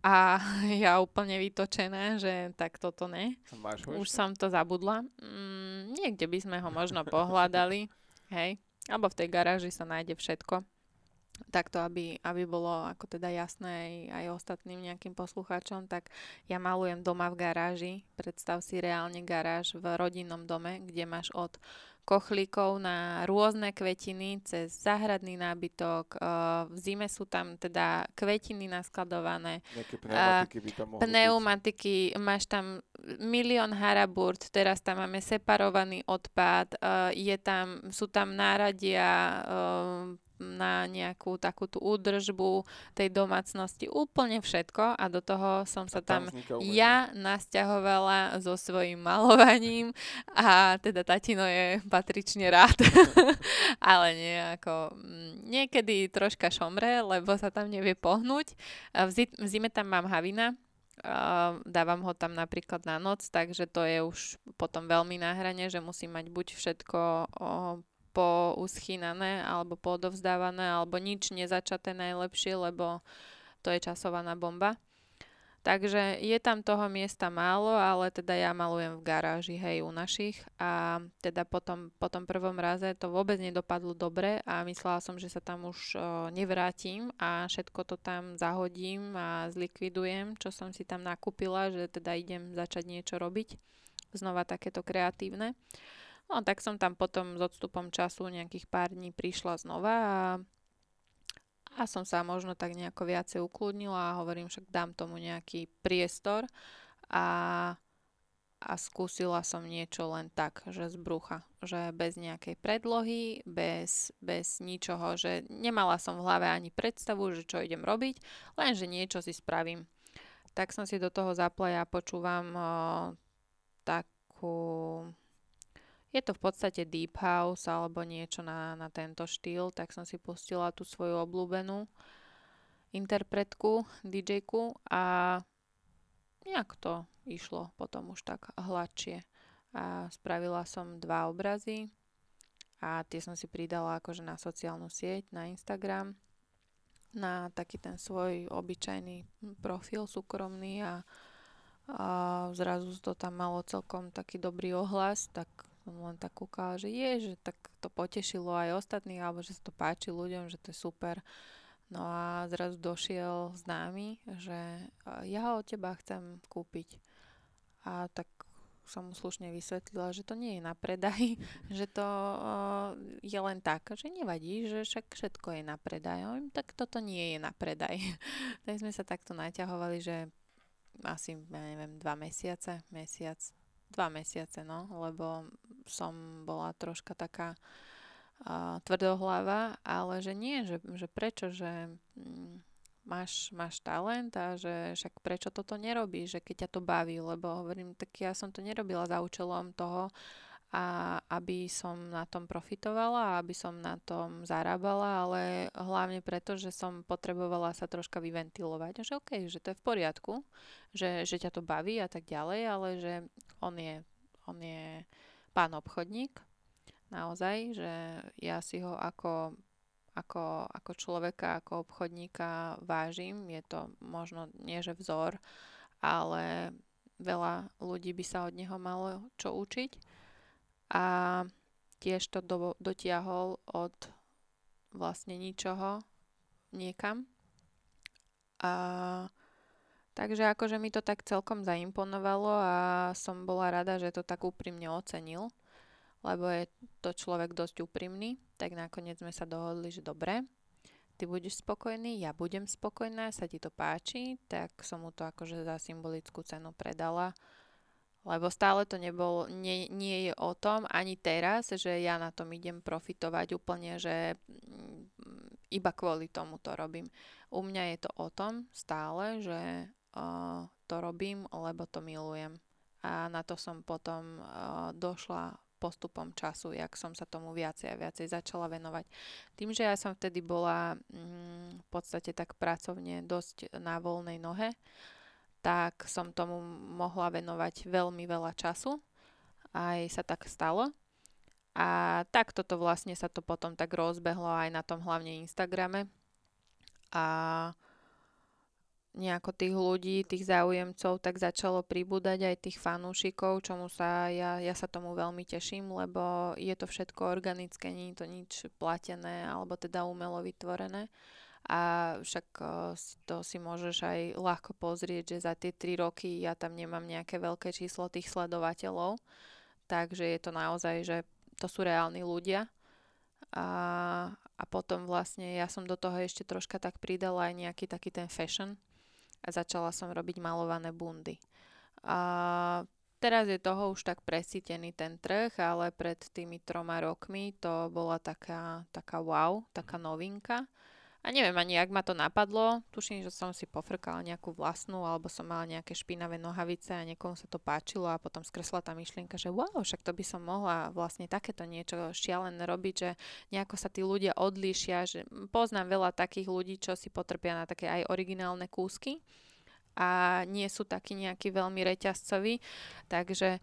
a ja úplne vytočená, že tak toto ne. Máš Už som to zabudla. Mm, niekde by sme ho možno pohľadali. Hej. Alebo v tej garáži sa nájde všetko. Takto, aby, aby bolo ako teda jasné aj, aj ostatným nejakým poslucháčom, tak ja malujem doma v garáži. Predstav si reálne garáž v rodinnom dome, kde máš od kochlíkov na rôzne kvetiny cez záhradný nábytok. V zime sú tam teda kvetiny naskladované. Nejaké pneumatiky by tam Pneumatiky, byť. máš tam milión haraburt, teraz tam máme separovaný odpad, je tam, sú tam náradia na nejakú takú tú údržbu tej domácnosti, úplne všetko a do toho som sa tam, tam ja nasťahovala so svojím malovaním a teda tatino je patrične rád, ale nie ako mm, niekedy troška šomre, lebo sa tam nevie pohnúť. V, zi- v zime tam mám havina, dávam ho tam napríklad na noc, takže to je už potom veľmi na hrane, že musím mať buď všetko pouschýnané alebo podovzdávané alebo nič nezačaté najlepšie, lebo to je časovaná bomba. Takže je tam toho miesta málo, ale teda ja malujem v garáži, hej, u našich a teda potom, po tom prvom raze to vôbec nedopadlo dobre a myslela som, že sa tam už o, nevrátim a všetko to tam zahodím a zlikvidujem, čo som si tam nakúpila, že teda idem začať niečo robiť, znova takéto kreatívne. No tak som tam potom s odstupom času nejakých pár dní prišla znova a a som sa možno tak nejako viacej ukludnila a hovorím, však dám tomu nejaký priestor a, a skúsila som niečo len tak, že z brucha, že bez nejakej predlohy, bez, bez ničoho, že nemala som v hlave ani predstavu, že čo idem robiť, len že niečo si spravím. Tak som si do toho zapla a počúvam o, takú je to v podstate deep house alebo niečo na, na tento štýl, tak som si pustila tú svoju obľúbenú interpretku, DJku a nejak to išlo potom už tak hladšie. A spravila som dva obrazy a tie som si pridala akože na sociálnu sieť, na Instagram, na taký ten svoj obyčajný profil súkromný a, a zrazu to tam malo celkom taký dobrý ohlas, tak som len tak kúkala, že je, že tak to potešilo aj ostatných, alebo že sa to páči ľuďom, že to je super. No a zrazu došiel známy, že ja ho od teba chcem kúpiť. A tak som mu slušne vysvetlila, že to nie je na predaj, že to je len tak, že nevadí, že však všetko je na predaj. tak toto nie je na predaj. tak sme sa takto naťahovali, že asi, ja neviem, dva mesiace, mesiac, dva mesiace, no, lebo som bola troška taká uh, tvrdohlava, ale že nie, že, že prečo, že mm, máš, máš talent a že však prečo toto nerobíš, že keď ťa to baví, lebo hovorím, tak ja som to nerobila za účelom toho, a aby som na tom profitovala, aby som na tom zarábala, ale hlavne preto, že som potrebovala sa troška vyventilovať, že OK, že to je v poriadku, že, že ťa to baví a tak ďalej, ale že on je, on je pán obchodník, naozaj, že ja si ho ako, ako, ako človeka, ako obchodníka vážim, je to možno nie že vzor, ale veľa ľudí by sa od neho malo čo učiť a tiež to do, dotiahol od vlastne ničoho niekam. A takže akože mi to tak celkom zaimponovalo a som bola rada, že to tak úprimne ocenil, lebo je to človek dosť úprimný, tak nakoniec sme sa dohodli, že dobre, ty budeš spokojný, ja budem spokojná, sa ti to páči, tak som mu to akože za symbolickú cenu predala lebo stále to nebol, nie, nie je o tom ani teraz, že ja na tom idem profitovať úplne, že mm, iba kvôli tomu to robím. U mňa je to o tom stále, že to robím, lebo to milujem. A na to som potom došla postupom času, jak som sa tomu viacej a viacej začala venovať. Tým, že ja som vtedy bola mm, v podstate tak pracovne dosť na voľnej nohe, tak som tomu mohla venovať veľmi veľa času. Aj sa tak stalo. A takto to vlastne sa to potom tak rozbehlo aj na tom hlavne Instagrame. A nejako tých ľudí, tých záujemcov, tak začalo pribúdať aj tých fanúšikov, čomu sa, ja, ja sa tomu veľmi teším, lebo je to všetko organické, nie je to nič platené alebo teda umelo vytvorené. A však to si môžeš aj ľahko pozrieť, že za tie 3 roky ja tam nemám nejaké veľké číslo tých sledovateľov, takže je to naozaj, že to sú reálni ľudia. A, a potom vlastne ja som do toho ešte troška tak pridala aj nejaký taký ten fashion a začala som robiť malované bundy. A teraz je toho už tak presítený ten trh, ale pred tými troma rokmi to bola taká, taká wow, taká novinka a neviem ani, jak ma to napadlo. Tuším, že som si pofrkala nejakú vlastnú, alebo som mala nejaké špinavé nohavice a niekomu sa to páčilo a potom skresla tá myšlienka, že wow, však to by som mohla vlastne takéto niečo šialené robiť, že nejako sa tí ľudia odlíšia, že poznám veľa takých ľudí, čo si potrpia na také aj originálne kúsky a nie sú takí nejakí veľmi reťazcoví, takže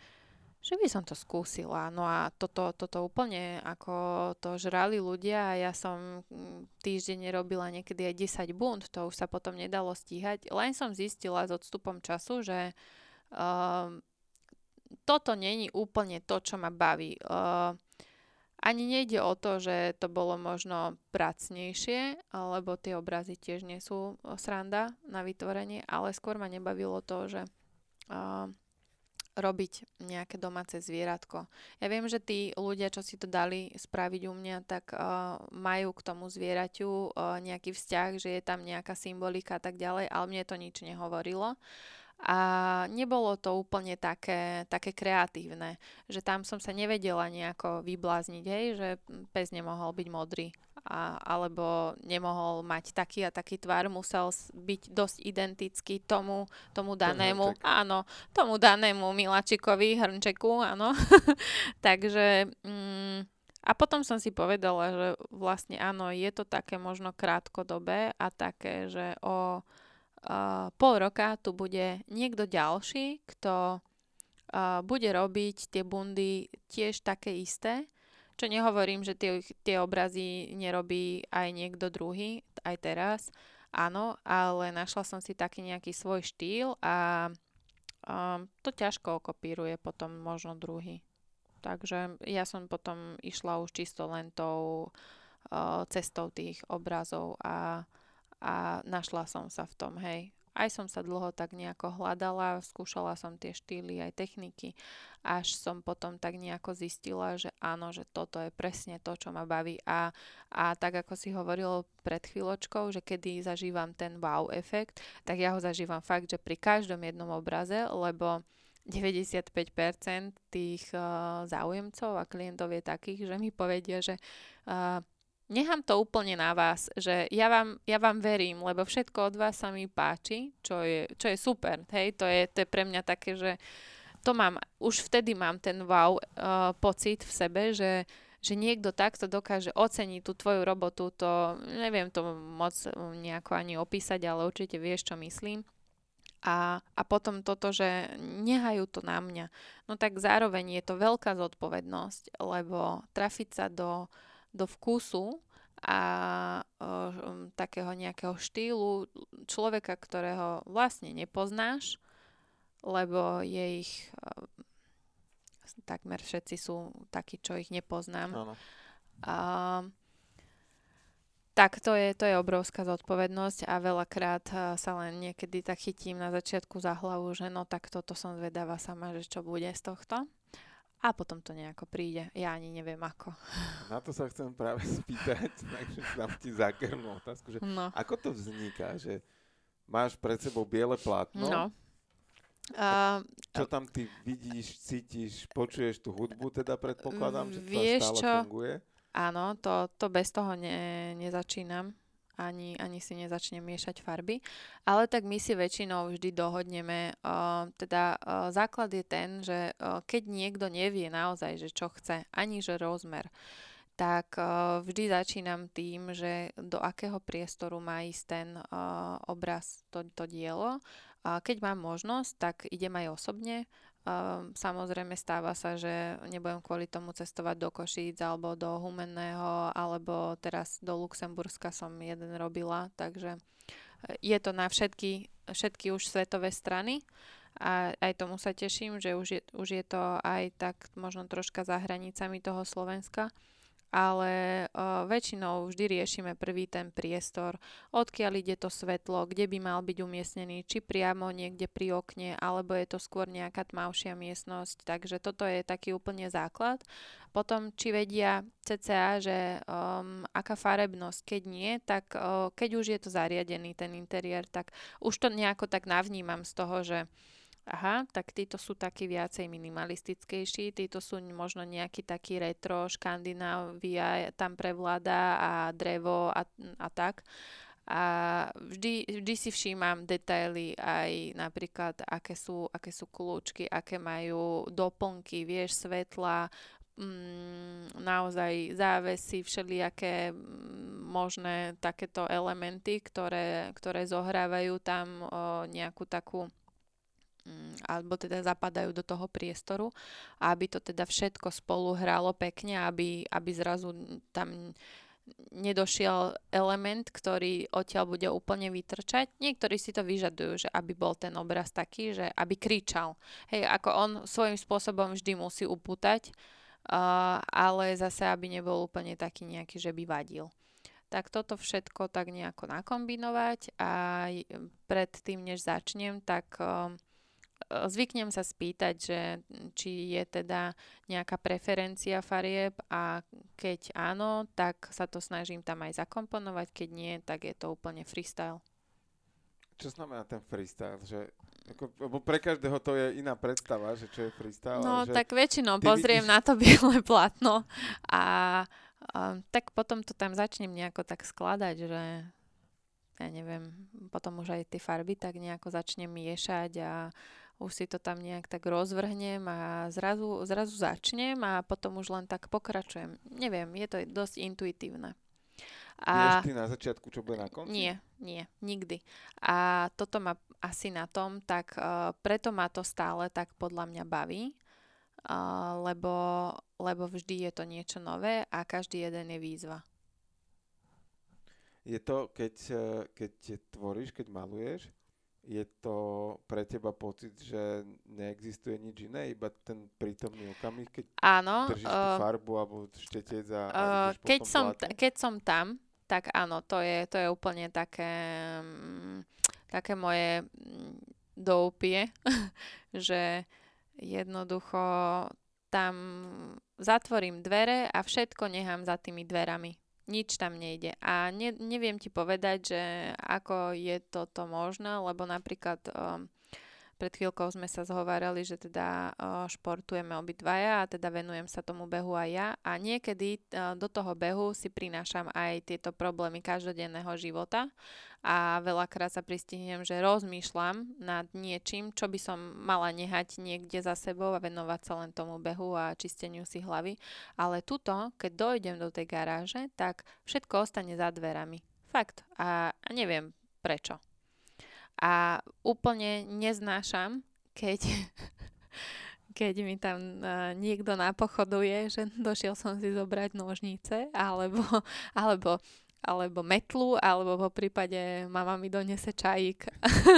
že by som to skúsila. No a toto, toto úplne ako to žrali ľudia a ja som mm, týždeň robila niekedy aj 10 bund, to už sa potom nedalo stíhať. Len som zistila s odstupom času, že uh, toto není úplne to, čo ma baví. Uh, ani nejde o to, že to bolo možno pracnejšie, lebo tie obrazy tiež nie sú sranda na vytvorenie, ale skôr ma nebavilo to, že uh, robiť nejaké domáce zvieratko. Ja viem, že tí ľudia, čo si to dali spraviť u mňa, tak uh, majú k tomu zvieraťu uh, nejaký vzťah, že je tam nejaká symbolika a tak ďalej, ale mne to nič nehovorilo. A nebolo to úplne také, také kreatívne, že tam som sa nevedela nejako vyblázniť, hej, že pes nemohol byť modrý a, alebo nemohol mať taký a taký tvar, musel byť dosť identický tomu, tomu danému, áno, tomu danému miláčikovi, hrnčeku, áno. Takže mm, a potom som si povedala, že vlastne áno, je to také možno krátkodobé a také, že o uh, pol roka tu bude niekto ďalší, kto uh, bude robiť tie bundy tiež také isté, čo nehovorím, že tie, tie obrazy nerobí aj niekto druhý, aj teraz. Áno, ale našla som si taký nejaký svoj štýl a um, to ťažko okopíruje potom možno druhý. Takže ja som potom išla už čisto len tou uh, cestou tých obrazov a, a našla som sa v tom, hej. Aj som sa dlho tak nejako hľadala, skúšala som tie štýly aj techniky, až som potom tak nejako zistila, že áno, že toto je presne to, čo ma baví. A, a tak ako si hovoril pred chvíľočkou, že kedy zažívam ten wow efekt, tak ja ho zažívam fakt, že pri každom jednom obraze, lebo 95% tých uh, záujemcov a klientov je takých, že mi povedia, že uh, nechám to úplne na vás, že ja vám, ja vám verím, lebo všetko od vás sa mi páči, čo je, čo je super, hej, to je, to je pre mňa také, že to mám, už vtedy mám ten wow uh, pocit v sebe, že, že niekto takto dokáže oceniť tú tvoju robotu, to neviem to moc nejako ani opísať, ale určite vieš, čo myslím. A, a potom toto, že nehajú to na mňa. No tak zároveň je to veľká zodpovednosť, lebo trafiť sa do, do vkusu a uh, takého nejakého štýlu človeka, ktorého vlastne nepoznáš, lebo je ich uh, takmer všetci sú takí, čo ich nepoznám. Áno. Uh, tak to je, to je obrovská zodpovednosť a veľakrát sa len niekedy tak chytím na začiatku za hlavu, že no tak toto som zvedavá sama, že čo bude z tohto a potom to nejako príde. Ja ani neviem ako. Na to sa chcem práve spýtať, takže dám ti zákernú otázku, že no. ako to vzniká, že máš pred sebou biele plátno, no. Uh, čo tam ty vidíš, cítiš, počuješ tú hudbu, teda predpokladám, že to stále čo? funguje? Áno, to, to bez toho ne, nezačínam ani, ani si nezačnem miešať farby. Ale tak my si väčšinou vždy dohodneme, uh, teda uh, základ je ten, že uh, keď niekto nevie naozaj, že čo chce, ani že rozmer, tak uh, vždy začínam tým, že do akého priestoru má ísť ten uh, obraz, to, to dielo. A keď mám možnosť, tak idem aj osobne Ehm, samozrejme stáva sa, že nebudem kvôli tomu cestovať do Košíc alebo do Humenného alebo teraz do Luxemburska som jeden robila, takže e, je to na všetky, všetky už svetové strany a aj tomu sa teším, že už je, už je to aj tak možno troška za hranicami toho Slovenska ale uh, väčšinou vždy riešime prvý ten priestor, odkiaľ ide to svetlo, kde by mal byť umiestnený, či priamo niekde pri okne, alebo je to skôr nejaká tmavšia miestnosť. Takže toto je taký úplne základ. Potom, či vedia CCA, že um, aká farebnosť, keď nie, tak uh, keď už je to zariadený ten interiér, tak už to nejako tak navnímam z toho, že Aha, tak títo sú takí viacej minimalistickejší, títo sú možno nejaký taký retro, Škandinávia tam prevláda a drevo a, a tak. A vždy, vždy si všímam detaily aj napríklad, aké sú, aké sú kľúčky, aké majú doplnky, vieš, svetla, mm, naozaj závesy, všelijaké mm, možné takéto elementy, ktoré, ktoré zohrávajú tam o, nejakú takú alebo teda zapadajú do toho priestoru aby to teda všetko spolu hralo pekne, aby, aby zrazu tam nedošiel element, ktorý odtiaľ bude úplne vytrčať. Niektorí si to vyžadujú, že aby bol ten obraz taký, že aby kričal. Hej, ako on svojím spôsobom vždy musí upútať, uh, ale zase, aby nebol úplne taký nejaký, že by vadil. Tak toto všetko tak nejako nakombinovať a pred tým, než začnem, tak uh, zvyknem sa spýtať, že či je teda nejaká preferencia farieb a keď áno, tak sa to snažím tam aj zakomponovať, keď nie, tak je to úplne freestyle. Čo znamená ten freestyle? Že, ako, lebo pre každého to je iná predstava, že čo je freestyle. No že tak väčšinou pozriem vidíš... na to biele platno a, a tak potom to tam začnem nejako tak skladať, že ja neviem, potom už aj tie farby tak nejako začnem miešať a už si to tam nejak tak rozvrhnem a zrazu, zrazu začnem a potom už len tak pokračujem. Neviem, je to dosť intuitívne. A... ty na začiatku, čo bude na konci? Nie, nie, nikdy. A toto ma asi na tom, tak uh, preto ma to stále tak podľa mňa baví, uh, lebo, lebo vždy je to niečo nové a každý jeden je výzva. Je to, keď, e, keď tvoríš, keď maluješ, je to pre teba pocit, že neexistuje nič iné, iba ten prítomný okamih, keď áno, držíš tú eh, farbu alebo štetec a, a uh, keď, som t- keď som tam, tak áno, to je, to je úplne také, um, také moje um, doupie, že jednoducho tam zatvorím dvere a všetko nechám za tými dverami nič tam nejde. A ne, neviem ti povedať, že ako je toto možné, lebo napríklad um, pred chvíľkou sme sa zhovárali, že teda uh, športujeme obidvaja a teda venujem sa tomu behu aj ja a niekedy uh, do toho behu si prinášam aj tieto problémy každodenného života a veľakrát sa pristihnem, že rozmýšľam nad niečím, čo by som mala nehať niekde za sebou a venovať sa len tomu behu a čisteniu si hlavy. Ale tuto, keď dojdem do tej garáže, tak všetko ostane za dverami. Fakt. A neviem prečo. A úplne neznášam, keď, keď mi tam uh, niekto napochoduje, že došiel som si zobrať nožnice, alebo, alebo alebo metlu, alebo po prípade mama mi donese čajík.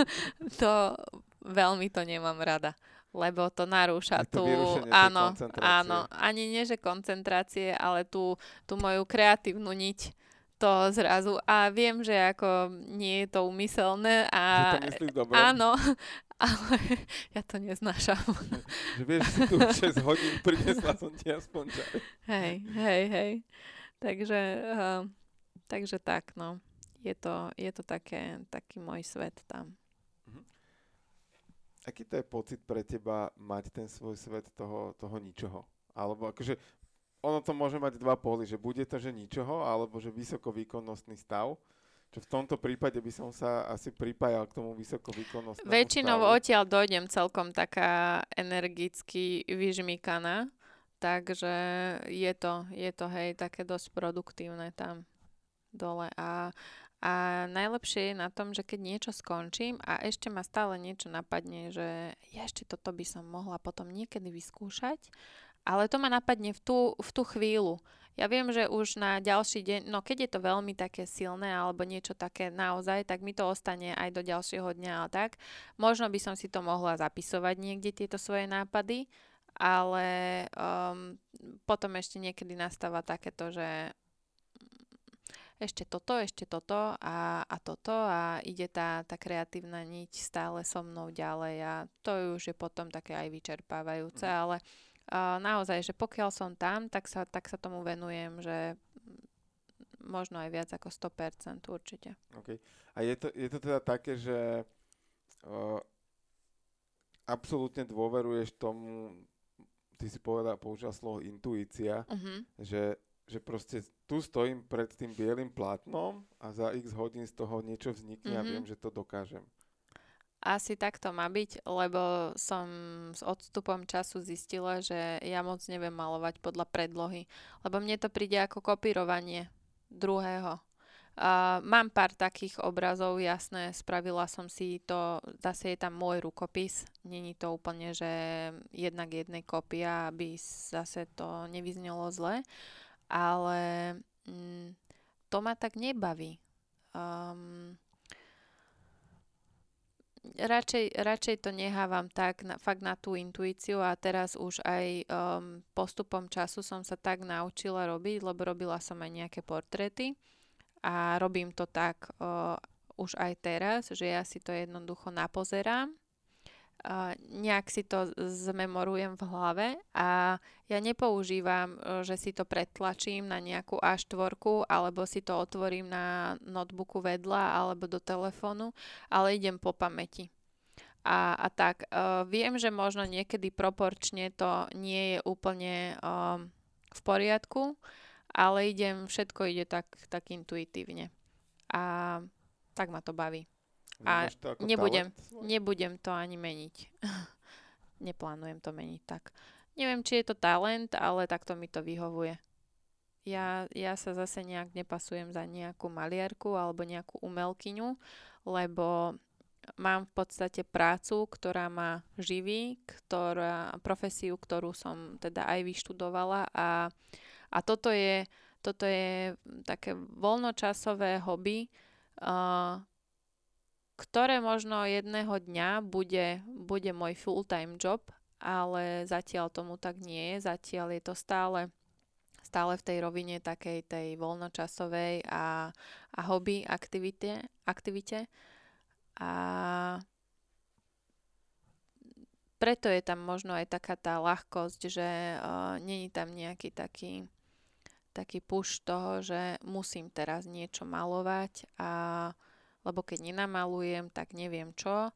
to veľmi to nemám rada lebo to narúša tú, áno, áno, ani nie, že koncentrácie, ale tú, tú moju kreatívnu niť to zrazu a viem, že ako nie je to umyselné a že to áno, ale ja to neznášam. že vieš, si tu 6 hodín priniesla som ti aspoň čaj. Hej, hej, hej. Takže, uh, takže tak, no. Je to, je to také, taký môj svet tam. Uh-huh. Aký to je pocit pre teba mať ten svoj svet toho, toho ničoho? Alebo akože ono to môže mať dva póly, že bude to, že ničoho, alebo že vysokovýkonnostný stav. Čo v tomto prípade by som sa asi pripájal k tomu vysokovýkonnostnému Väčšinou stavu. odtiaľ dojdem celkom taká energicky vyžmíkaná, takže je to, je to hej, také dosť produktívne tam dole. A, a najlepšie je na tom, že keď niečo skončím a ešte ma stále niečo napadne, že ešte toto by som mohla potom niekedy vyskúšať, ale to ma napadne v tú, v tú chvíľu. Ja viem, že už na ďalší deň, no keď je to veľmi také silné alebo niečo také naozaj, tak mi to ostane aj do ďalšieho dňa a tak. Možno by som si to mohla zapisovať niekde tieto svoje nápady, ale um, potom ešte niekedy nastáva takéto, že ešte toto, ešte toto a, a toto a ide tá, tá kreatívna niť stále so mnou ďalej a to už je potom také aj vyčerpávajúce, mm. ale naozaj, že pokiaľ som tam, tak sa, tak sa tomu venujem, že možno aj viac ako 100% určite. Okay. A je to, je to teda také, že uh, absolútne dôveruješ tomu, ty si povedal, použil slovo intuícia, uh-huh. že, že proste tu stojím pred tým bielým plátnom a za x hodín z toho niečo vznikne uh-huh. a mhm. viem, že to dokážem. Asi tak to má byť, lebo som s odstupom času zistila, že ja moc neviem malovať podľa predlohy. Lebo mne to príde ako kopírovanie druhého. Uh, mám pár takých obrazov, jasné, spravila som si to, zase je tam môj rukopis, není to úplne, že jednak jednej kopia, aby zase to nevyznelo zle, ale mm, to ma tak nebaví. Um, radšej, radšej to nehávam tak na, fakt na tú intuíciu a teraz už aj um, postupom času som sa tak naučila robiť, lebo robila som aj nejaké portréty a robím to tak uh, už aj teraz, že ja si to jednoducho napozerám, uh, nejak si to zmemorujem v hlave a ja nepoužívam, uh, že si to pretlačím na nejakú A4 alebo si to otvorím na notebooku vedľa alebo do telefónu, ale idem po pamäti. A, a tak, uh, viem, že možno niekedy proporčne to nie je úplne uh, v poriadku, ale idem, všetko ide tak, tak intuitívne. A tak ma to baví. A nebudem, nebudem to ani meniť. Neplánujem to meniť tak. Neviem, či je to talent, ale takto mi to vyhovuje. Ja, ja sa zase nejak nepasujem za nejakú maliarku alebo nejakú umelkyňu, lebo mám v podstate prácu, ktorá ma živí, ktorá, profesiu, ktorú som teda aj vyštudovala a a toto je, toto je také voľnočasové hobby, uh, ktoré možno jedného dňa bude, bude môj full-time job, ale zatiaľ tomu tak nie je. Zatiaľ je to stále stále v tej rovine takej tej voľnočasovej a, a hobby aktivite, aktivite. A preto je tam možno aj taká tá ľahkosť, že uh, není tam nejaký taký taký puš toho, že musím teraz niečo malovať a lebo keď nenamalujem, tak neviem čo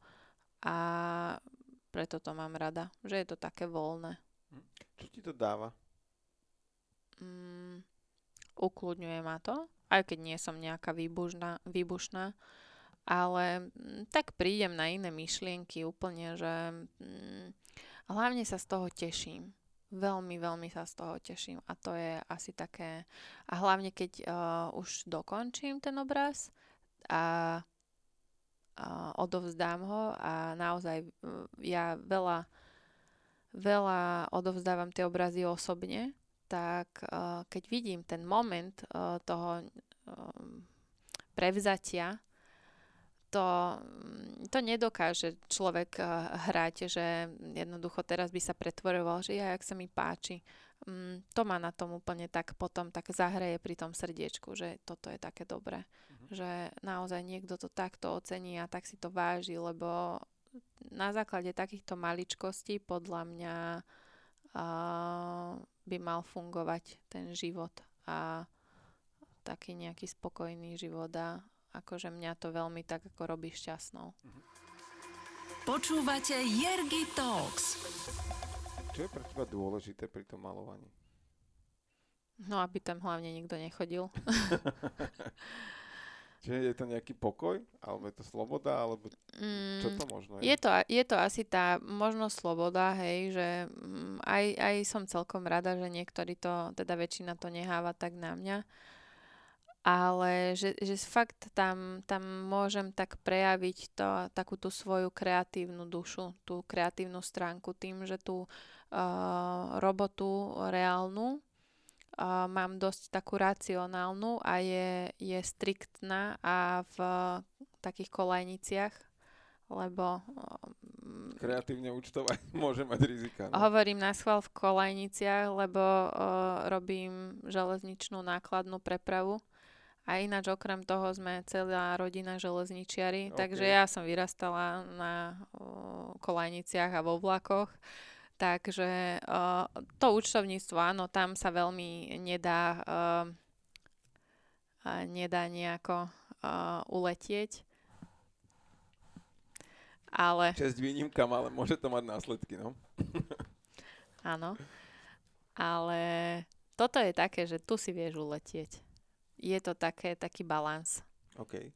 a preto to mám rada, že je to také voľné. Hm. Čo ti to dáva? Mm, ukludňuje ma to, aj keď nie som nejaká výbušná, výbušná ale mm, tak prídem na iné myšlienky úplne, že mm, hlavne sa z toho teším veľmi, veľmi sa z toho teším a to je asi také, a hlavne keď uh, už dokončím ten obraz a uh, odovzdám ho a naozaj uh, ja veľa, veľa odovzdávam tie obrazy osobne, tak uh, keď vidím ten moment uh, toho uh, prevzatia, to, mm, to nedokáže človek eh, hrať, že jednoducho teraz by sa pretvoroval, že ja, jak sa mi páči. Mm, to ma na tom úplne tak potom tak zahreje pri tom srdiečku, že toto je také dobré. Že naozaj niekto to takto ocení a tak si to váži, lebo na základe takýchto maličkostí podľa mňa uh, by mal fungovať ten život a taký nejaký spokojný život a akože mňa to veľmi tak ako robí šťastnou. Počúvate Jergy Talks. Čo je pre teba dôležité pri tom malovaní? No, aby tam hlavne nikto nechodil. Čiže je to nejaký pokoj? Alebo je to sloboda? Alebo čo to možno je? Je to, je to asi tá možno sloboda, hej, že mm, aj, aj som celkom rada, že niektorí to, teda väčšina to neháva tak na mňa ale že, že fakt tam, tam môžem tak prejaviť to, takú tú svoju kreatívnu dušu, tú kreatívnu stránku tým, že tú uh, robotu reálnu uh, mám dosť takú racionálnu a je, je striktná a v takých kolajniciach, lebo... Um, Kreatívne účtovať môže mať rizika. No? Hovorím na schvál v kolajniciach, lebo uh, robím železničnú nákladnú prepravu a ináč okrem toho sme celá rodina železničiari, okay. takže ja som vyrastala na uh, kolajniciach a vo vlakoch. Takže uh, to účtovníctvo, áno, tam sa veľmi nedá, uh, nedá nejako uh, uletieť. Ale... Čest výnimkam, ale môže to mať následky, no. áno. Ale toto je také, že tu si vieš uletieť je to také, taký balans. OK.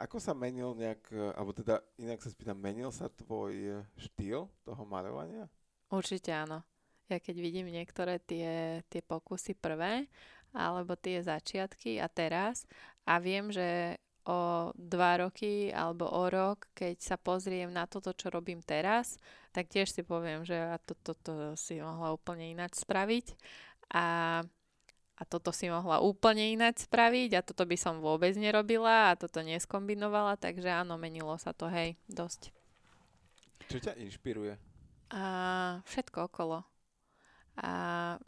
Ako sa menil nejak, alebo teda inak sa spýtam, menil sa tvoj štýl toho maľovania? Určite áno. Ja keď vidím niektoré tie, tie pokusy prvé alebo tie začiatky a teraz a viem, že o dva roky alebo o rok, keď sa pozriem na toto, čo robím teraz, tak tiež si poviem, že toto to, to si mohla úplne ináč spraviť a, a toto si mohla úplne ináč spraviť a toto by som vôbec nerobila a toto neskombinovala, takže áno, menilo sa to, hej, dosť. Čo ťa inšpiruje? A všetko okolo. A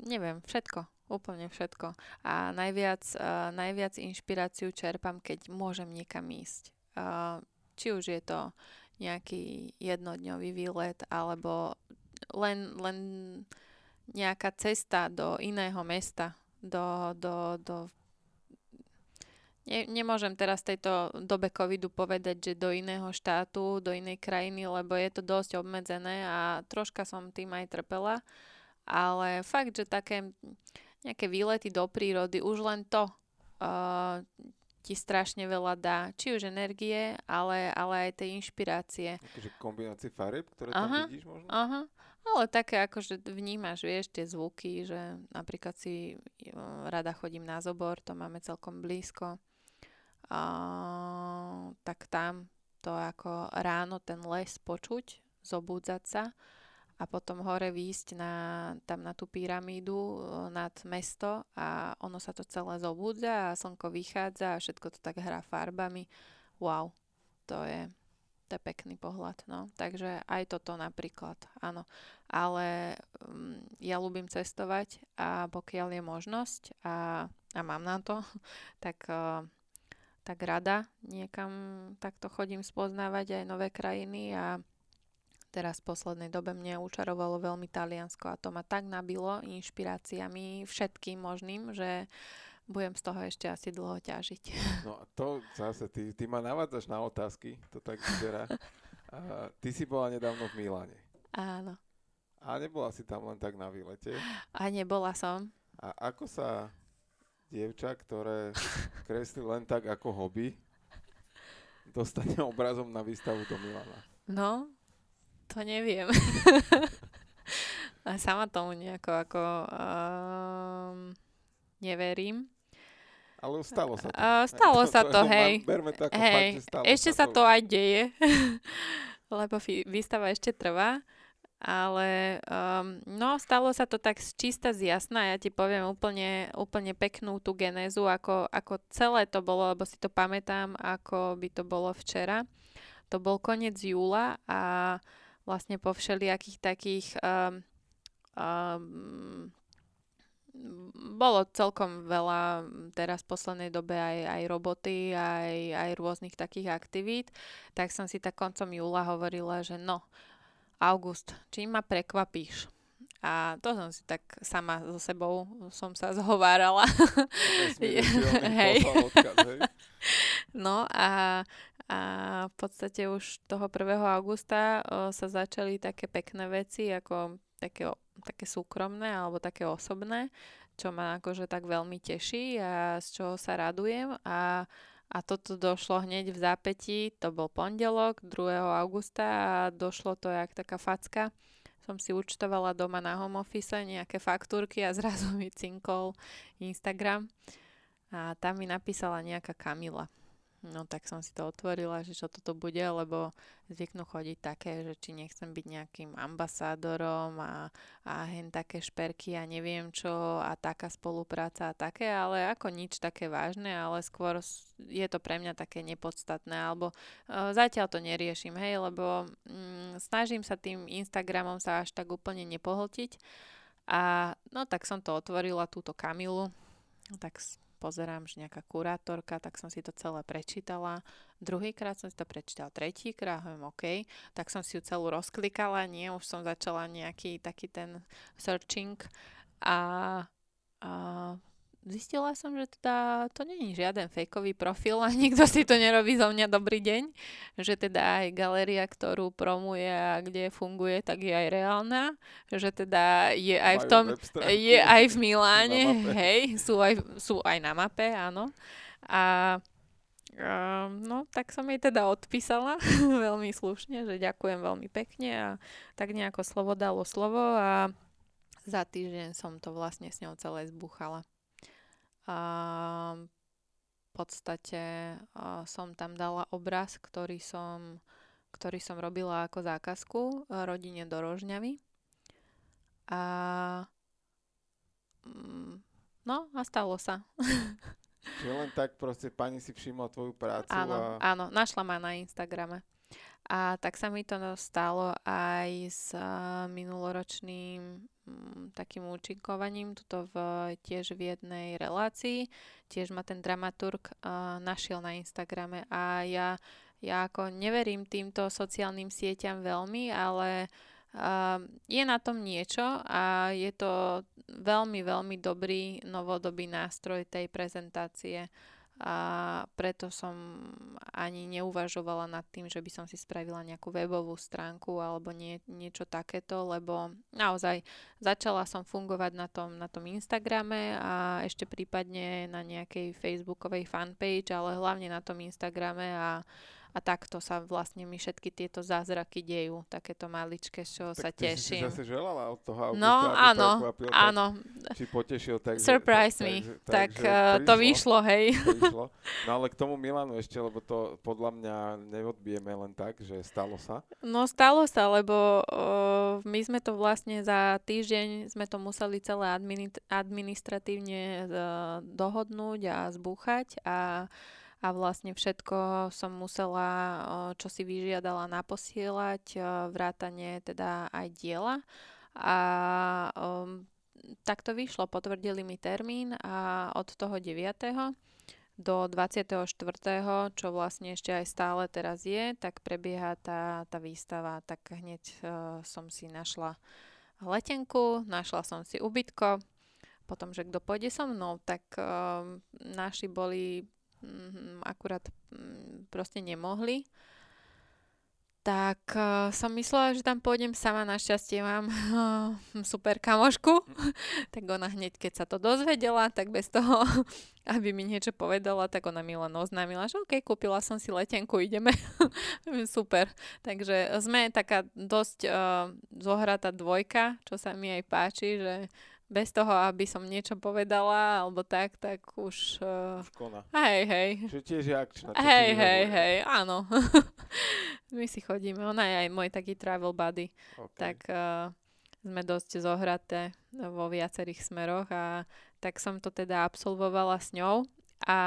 neviem, všetko. Úplne všetko. A najviac, uh, najviac inšpiráciu čerpám, keď môžem niekam ísť. Uh, či už je to nejaký jednodňový výlet, alebo len, len nejaká cesta do iného mesta, do, do, do Ne, nemôžem teraz v tejto dobe covidu povedať, že do iného štátu, do inej krajiny, lebo je to dosť obmedzené a troška som tým aj trpela. Ale fakt, že také nejaké výlety do prírody, už len to uh, ti strašne veľa dá. Či už energie, ale, ale aj tej inšpirácie. Akože kombinácie farieb, ktoré aha, tam vidíš možno? Aha, ale také ako, že vnímaš, vieš, tie zvuky, že napríklad si uh, rada chodím na zobor, to máme celkom blízko uh, tak tam to ako ráno ten les počuť, zobúdzať sa a potom hore výjsť na, tam na tú pyramídu nad mesto a ono sa to celé zobúdza a slnko vychádza a všetko to tak hrá farbami. Wow, to je, to je pekný pohľad. No. Takže aj toto napríklad, áno. Ale um, ja ľúbim cestovať a pokiaľ je možnosť a, a mám na to, tak uh, tak rada niekam takto chodím spoznávať aj nové krajiny a teraz v poslednej dobe mne učarovalo veľmi Taliansko a to ma tak nabilo inšpiráciami všetkým možným, že budem z toho ešte asi dlho ťažiť. No a to zase, ty, ty ma navádzaš na otázky, to tak vyzerá. A ty si bola nedávno v Miláne. Áno. A nebola si tam len tak na výlete? A nebola som. A ako sa dievča, ktoré kreslí len tak ako hobby, dostane obrazom na výstavu do Milana? No, to neviem. A sama tomu nejako ako um, neverím. Ale stalo sa to. Uh, stalo to, sa to, to hej. Berme to ako hej. fakt, stalo ešte sa, sa to aj deje, lebo výstava ešte trvá. Ale um, no, stalo sa to tak čista z jasná. Ja ti poviem úplne, úplne peknú tú genézu, ako, ako celé to bolo, lebo si to pamätám, ako by to bolo včera. To bol koniec júla a vlastne po všelijakých takých um, um, bolo celkom veľa teraz v poslednej dobe aj, aj roboty, aj, aj rôznych takých aktivít, tak som si tak koncom júla hovorila, že no, August, čím ma prekvapíš? A to som si tak sama so sebou som sa zhovárala. hej. No a, a v podstate už toho 1. augusta o, sa začali také pekné veci, ako také, také súkromné alebo také osobné, čo ma akože tak veľmi teší a z čoho sa radujem a a toto došlo hneď v zápätí, to bol pondelok 2. augusta a došlo to jak taká facka. Som si účtovala doma na home office nejaké faktúrky a zrazu mi cinkol Instagram. A tam mi napísala nejaká Kamila. No tak som si to otvorila, že čo toto bude, lebo zvyknú chodiť také, že či nechcem byť nejakým ambasádorom a, a hen také šperky a neviem čo a taká spolupráca a také, ale ako nič také vážne, ale skôr je to pre mňa také nepodstatné, alebo uh, zatiaľ to neriešim, hej, lebo mm, snažím sa tým Instagramom sa až tak úplne nepohltiť. A no tak som to otvorila, túto Kamilu, tak pozerám, že nejaká kurátorka, tak som si to celé prečítala. Druhýkrát som si to prečítala, tretíkrát, hovorím OK, tak som si ju celú rozklikala, nie, už som začala nejaký taký ten searching. A, a zistila som, že teda to není žiaden fejkový profil a nikto si to nerobí zo mňa dobrý deň, že teda aj galéria, ktorú promuje a kde funguje, tak je aj reálna, že teda je aj v tom, je aj v Miláne, hej, sú aj, sú aj na mape, áno. A Um, no, tak som jej teda odpísala veľmi slušne, že ďakujem veľmi pekne a tak nejako slovo dalo slovo a za týždeň som to vlastne s ňou celé zbúchala. A v podstate a som tam dala obraz, ktorý som, ktorý som robila ako zákazku rodine do Rožňavy. A mm, no a stalo sa. Čiže len tak proste pani si všimla tvoju prácu áno, a... áno, našla ma na Instagrame. A tak sa mi to stalo aj s uh, minuloročným um, takým účinkovaním, tuto v, tiež v jednej relácii. Tiež ma ten dramaturg uh, našiel na Instagrame. A ja, ja ako neverím týmto sociálnym sieťam veľmi, ale uh, je na tom niečo a je to veľmi, veľmi dobrý novodobý nástroj tej prezentácie a preto som ani neuvažovala nad tým, že by som si spravila nejakú webovú stránku alebo nie, niečo takéto, lebo naozaj začala som fungovať na tom, na tom Instagrame a ešte prípadne na nejakej facebookovej fanpage, ale hlavne na tom Instagrame a a takto sa vlastne mi všetky tieto zázraky dejú, takéto maličké, čoho tak sa teším. Tak si zase želala od toho Augusta, No, áno, prekvapil, áno. Tak, či potešil, tak Surprise tak, me. Tak, tak uh, to vyšlo, hej. To vyšlo. No ale k tomu Milanu ešte, lebo to podľa mňa neodbijeme len tak, že stalo sa. No stalo sa, lebo uh, my sme to vlastne za týždeň sme to museli celé admini- administratívne uh, dohodnúť a zbúchať a a vlastne všetko som musela, čo si vyžiadala, naposielať, vrátane teda aj diela. A um, tak to vyšlo, potvrdili mi termín a od toho 9. do 24., čo vlastne ešte aj stále teraz je, tak prebieha tá, tá výstava. Tak hneď uh, som si našla letenku, našla som si ubytko, potom, že kto pôjde so mnou, tak uh, naši boli akurát mm, proste nemohli, tak uh, som myslela, že tam pôjdem sama. Našťastie mám uh, super kamošku. tak ona hneď, keď sa to dozvedela, tak bez toho, aby mi niečo povedala, tak ona mi len oznámila, že OK, kúpila som si letenku, ideme. super. Takže sme taká dosť uh, zohratá dvojka, čo sa mi aj páči, že bez toho, aby som niečo povedala, alebo tak, tak už... Uh... Už kona. Hej, hej. Čiže tiež je akčná. Hej, hej, hej, áno. My si chodíme, ona je aj môj taký travel buddy. Okay. Tak uh, sme dosť zohraté vo viacerých smeroch a tak som to teda absolvovala s ňou a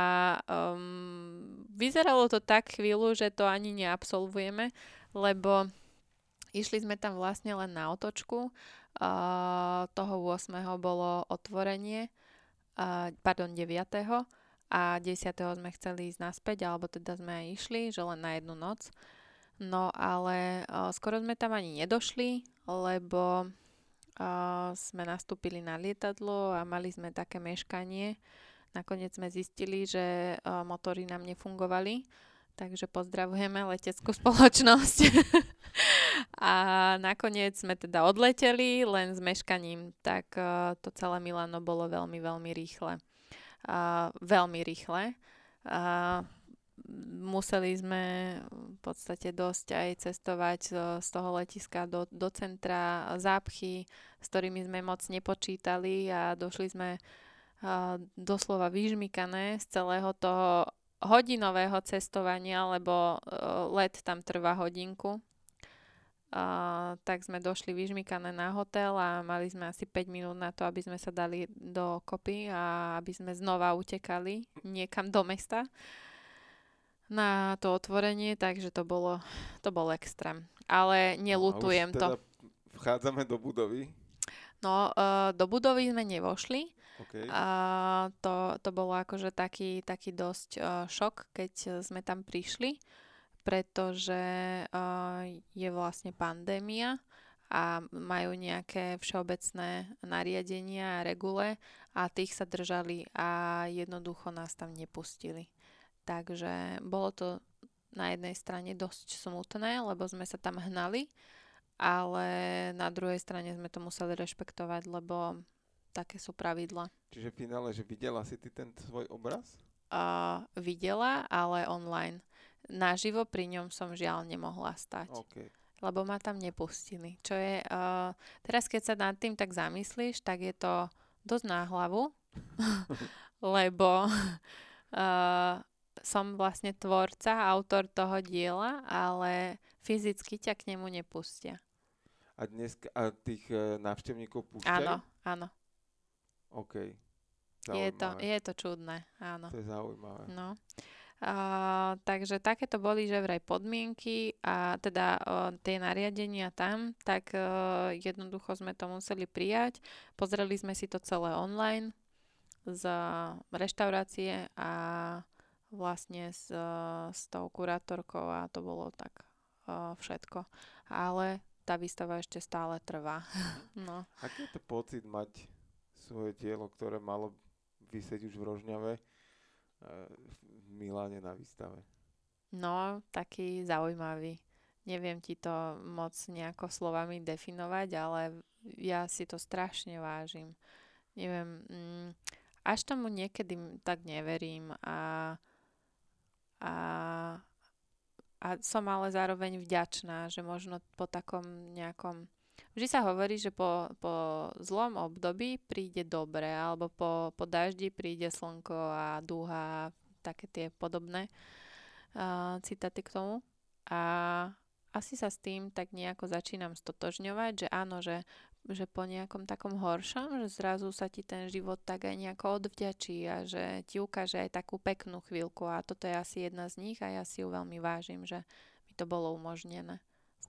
um, vyzeralo to tak chvíľu, že to ani neabsolvujeme, lebo išli sme tam vlastne len na otočku toho 8. bolo otvorenie, pardon, 9. a 10. sme chceli ísť naspäť, alebo teda sme aj išli, že len na jednu noc. No ale skoro sme tam ani nedošli, lebo sme nastúpili na lietadlo a mali sme také meškanie. Nakoniec sme zistili, že motory nám nefungovali, takže pozdravujeme leteckú spoločnosť. A nakoniec sme teda odleteli, len s meškaním, tak uh, to celé Milano bolo veľmi, veľmi rýchle. Uh, veľmi rýchle. Uh, museli sme v podstate dosť aj cestovať z toho letiska do, do centra, zápchy, s ktorými sme moc nepočítali a došli sme uh, doslova vyžmikané z celého toho hodinového cestovania, lebo uh, let tam trvá hodinku Uh, tak sme došli vyžmikané na hotel a mali sme asi 5 minút na to, aby sme sa dali do kopy a aby sme znova utekali niekam do mesta na to otvorenie, takže to bolo, to bol extrém. Ale nelutujem no, teda to. Vchádzame do budovy? No, uh, do budovy sme nevošli. Okay. Uh, to, to bolo akože taký, taký dosť uh, šok, keď sme tam prišli pretože uh, je vlastne pandémia a majú nejaké všeobecné nariadenia a regule a tých sa držali a jednoducho nás tam nepustili. Takže bolo to na jednej strane dosť smutné, lebo sme sa tam hnali, ale na druhej strane sme to museli rešpektovať, lebo také sú pravidla. Čiže v finále, že videla si ty ten svoj obraz? Uh, videla, ale online naživo pri ňom som žiaľ nemohla stať. Okay. Lebo ma tam nepustili. Čo je, uh, teraz keď sa nad tým tak zamyslíš, tak je to dosť na hlavu. lebo uh, som vlastne tvorca, autor toho diela, ale fyzicky ťa k nemu nepustia. A dnes a tých uh, návštevníkov púšťajú? Áno, áno. OK. Je to, je to čudné, áno. To je zaujímavé. No. Uh, takže takéto boli, že vraj podmienky a teda uh, tie nariadenia tam, tak uh, jednoducho sme to museli prijať. Pozreli sme si to celé online z reštaurácie a vlastne s, s tou kurátorkou a to bolo tak uh, všetko. Ale tá výstava ešte stále trvá. no. Aký je to pocit mať svoje dielo, ktoré malo vysieť už v Rožňave v Miláne na výstave? No, taký zaujímavý. Neviem ti to moc nejako slovami definovať, ale ja si to strašne vážim. Neviem, mm, až tomu niekedy tak neverím a, a, a som ale zároveň vďačná, že možno po takom nejakom Vždy sa hovorí, že po, po zlom období príde dobre, alebo po, po daždi príde slnko a dúha a také tie podobné uh, citáty k tomu. A asi sa s tým tak nejako začínam stotožňovať, že áno, že, že po nejakom takom horšom, že zrazu sa ti ten život tak aj nejako odvďačí a že ti ukáže aj takú peknú chvíľku a toto je asi jedna z nich a ja si ju veľmi vážim, že mi to bolo umožnené.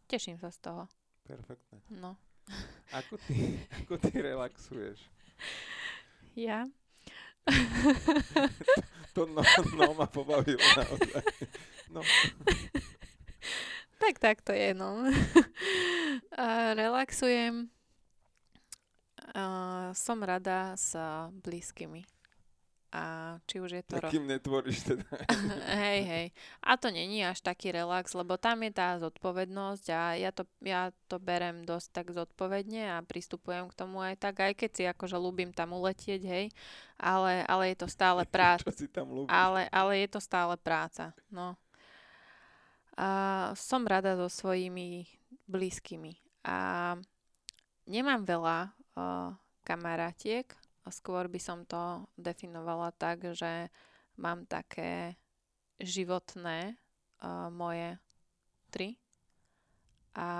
Teším sa z toho. Perfektné. No. Ako ty, ako ty relaxuješ? Ja? to, to no, no ma pobavilo naozaj. No. tak, tak to je, no. A relaxujem. A som rada s blízkymi a či už je to... Takým ro... netvoríš teda. hej, hej. A to není až taký relax, lebo tam je tá zodpovednosť a ja to, ja to berem dosť tak zodpovedne a pristupujem k tomu aj tak, aj keď si akože ľúbim tam uletieť, hej, ale, ale je to stále práca. Čo si tam ľúbiš? Ale, ale je to stále práca, no. A som rada so svojimi blízkymi a nemám veľa uh, kamarátiek, skôr by som to definovala tak, že mám také životné uh, moje tri a,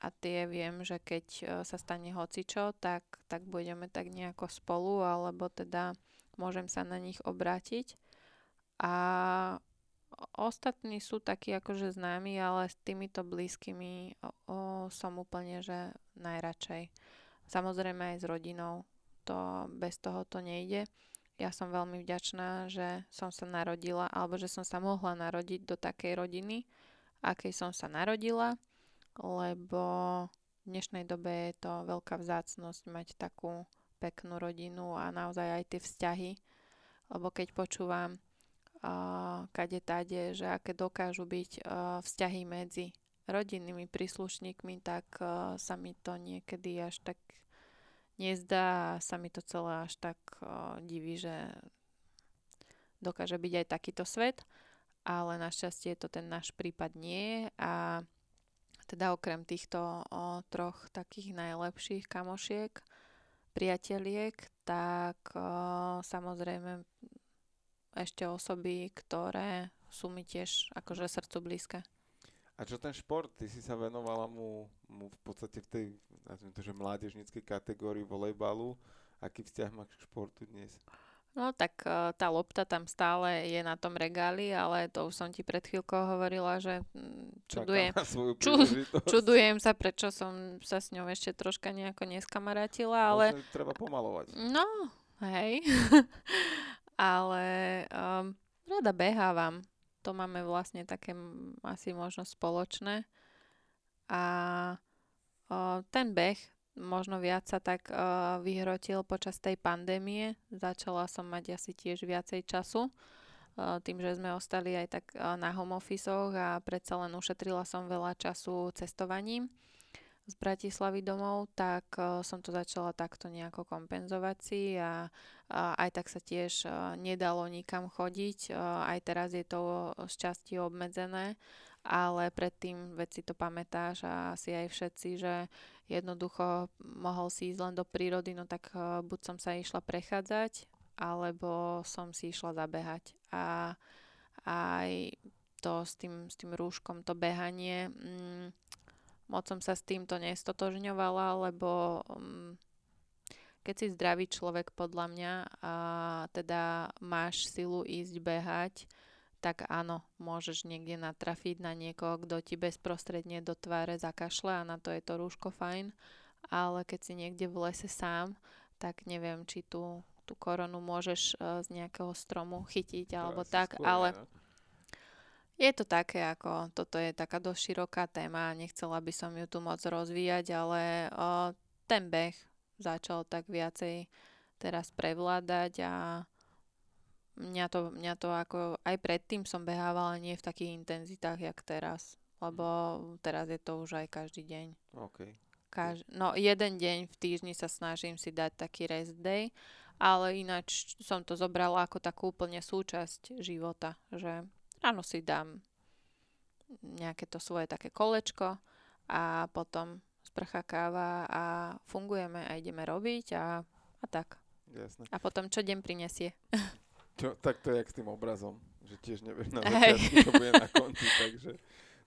a tie viem, že keď uh, sa stane hocičo, tak, tak budeme tak nejako spolu, alebo teda môžem sa na nich obrátiť. A ostatní sú takí akože známi, ale s týmito blízkymi o, o, som úplne, že najradšej. Samozrejme aj s rodinou. To, bez toho to nejde. Ja som veľmi vďačná, že som sa narodila, alebo že som sa mohla narodiť do takej rodiny, akej som sa narodila, lebo v dnešnej dobe je to veľká vzácnosť mať takú peknú rodinu a naozaj aj tie vzťahy, lebo keď počúvam uh, kade tade, že aké dokážu byť uh, vzťahy medzi rodinnými príslušníkmi, tak uh, sa mi to niekedy až tak nezdá a sa mi to celé až tak uh, diví, že dokáže byť aj takýto svet, ale našťastie to ten náš prípad nie a teda okrem týchto o, troch takých najlepších kamošiek, priateliek, tak o, samozrejme ešte osoby, ktoré sú mi tiež akože srdcu blízke. A čo ten šport? Ty si sa venovala mu, mu v podstate v tej, nazviem to, že mládežníckej kategórii volejbalu. Aký vzťah máš k športu dnes? No tak uh, tá lopta tam stále je na tom regáli, ale to už som ti pred chvíľkou hovorila, že mm, čudujem, ču, čudujem sa, prečo som sa s ňou ešte troška nejako neskamarátila, ale... Možno treba pomalovať. No, hej. ale um, rada behávam to máme vlastne také asi možno spoločné. A o, ten beh možno viac sa tak o, vyhrotil počas tej pandémie. Začala som mať asi tiež viacej času. Tým, že sme ostali aj tak na home office a predsa len ušetrila som veľa času cestovaním z Bratislavy domov, tak uh, som to začala takto nejako kompenzovať si a, a aj tak sa tiež uh, nedalo nikam chodiť. Uh, aj teraz je to z časti obmedzené, ale predtým veci to pamätáš a asi aj všetci, že jednoducho mohol si ísť len do prírody, no tak buď som sa išla prechádzať alebo som si išla zabehať. A aj to s tým, s tým rúškom, to behanie, mm, moc som sa s týmto nestotožňovala, lebo mm, keď si zdravý človek podľa mňa a teda máš silu ísť behať, tak áno, môžeš niekde natrafiť na niekoho, kto ti bezprostredne do tváre zakašle a na to je to rúško fajn, ale keď si niekde v lese sám, tak neviem, či tú, tú koronu môžeš uh, z nejakého stromu chytiť alebo tak, skôr, ale no. Je to také ako, toto je taká dosť široká téma, nechcela by som ju tu moc rozvíjať, ale uh, ten beh začal tak viacej teraz prevládať a mňa to, mňa to ako aj predtým som behávala nie v takých intenzitách, jak teraz. Lebo teraz je to už aj každý deň. Okay. Kaž- no jeden deň v týždni sa snažím si dať taký rest day, ale ináč som to zobrala ako takú úplne súčasť života, že ráno si dám nejaké to svoje také kolečko a potom sprcha, káva a fungujeme a ideme robiť a, a tak. Jasne. A potom čo deň prinesie. Čo, tak to je jak s tým obrazom, že tiež nevieš na začiatku, čo bude na konci, takže,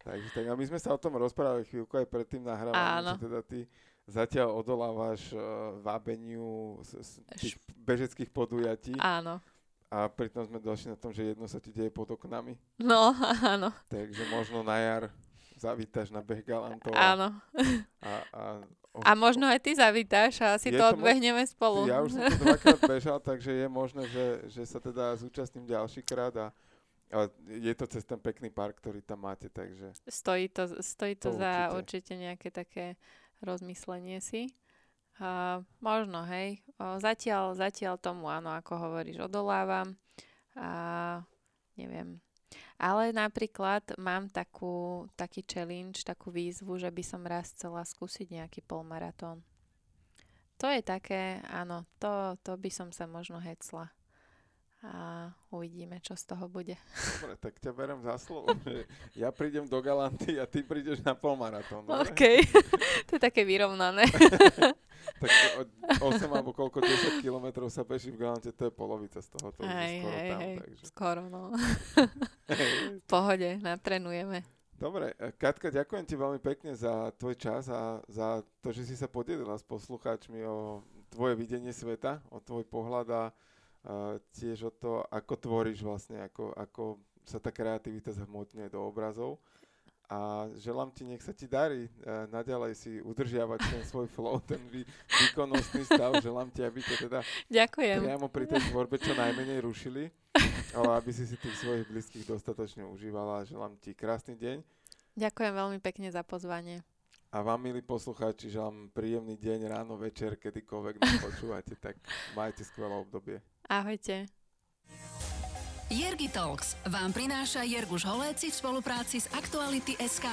takže tak. A my sme sa o tom rozprávali chvíľku aj pred tým nahrávaním, že teda ty zatiaľ odolávaš uh, vábeniu z, z tých bežeckých podujatí. Áno. A pritom sme došli na tom, že jedno sa ti deje pod oknami. No, áno. Takže možno na jar zavítaš na beh galantov. Áno. A, a, o, a možno aj ty zavítaš a si to odbehneme mo- spolu. Ja už som to dvakrát bežal, takže je možné, že, že sa teda zúčastním ďalší krát a a je to cez ten pekný park, ktorý tam máte, takže... Stojí to, stojí to, to za určite. určite nejaké také rozmyslenie si. A možno, hej. Zatiaľ, zatiaľ tomu, áno, ako hovoríš, odolávam. A neviem, ale napríklad mám takú, taký challenge, takú výzvu, že by som raz chcela skúsiť nejaký polmaratón. To je také, áno, to, to by som sa možno hecla. A uvidíme, čo z toho bude. Dobre, tak ťa berem za slovo. ja prídem do Galanty a ty prídeš na polmaratón. OK, to je také vyrovnané. tak 8 alebo koľko 10 kilometrov sa beží v Galante, to je polovica z toho, to je skoro hej, tam. Hej, takže. skoro, no. v pohode, natrenujeme. Dobre, e, Katka, ďakujem ti veľmi pekne za tvoj čas a za to, že si sa podelila s poslucháčmi o tvoje videnie sveta, o tvoj pohľad a tiež o to, ako tvoríš vlastne, ako, ako sa tá kreativita zhmotňuje do obrazov a želám ti, nech sa ti darí uh, naďalej si udržiavať ten svoj flow, ten vý, výkonnostný stav. Želám ti, aby ťa teda Ďakujem. priamo pri tej tvorbe čo najmenej rušili, ale aby si si tých svojich blízkych dostatočne užívala. Želám ti krásny deň. Ďakujem veľmi pekne za pozvanie. A vám, milí poslucháči, želám príjemný deň, ráno, večer, kedykoľvek nás počúvate, tak majte skvelé obdobie. Ahojte. Jergi Talks vám prináša Jerguš Holéci v spolupráci s Aktuality SK.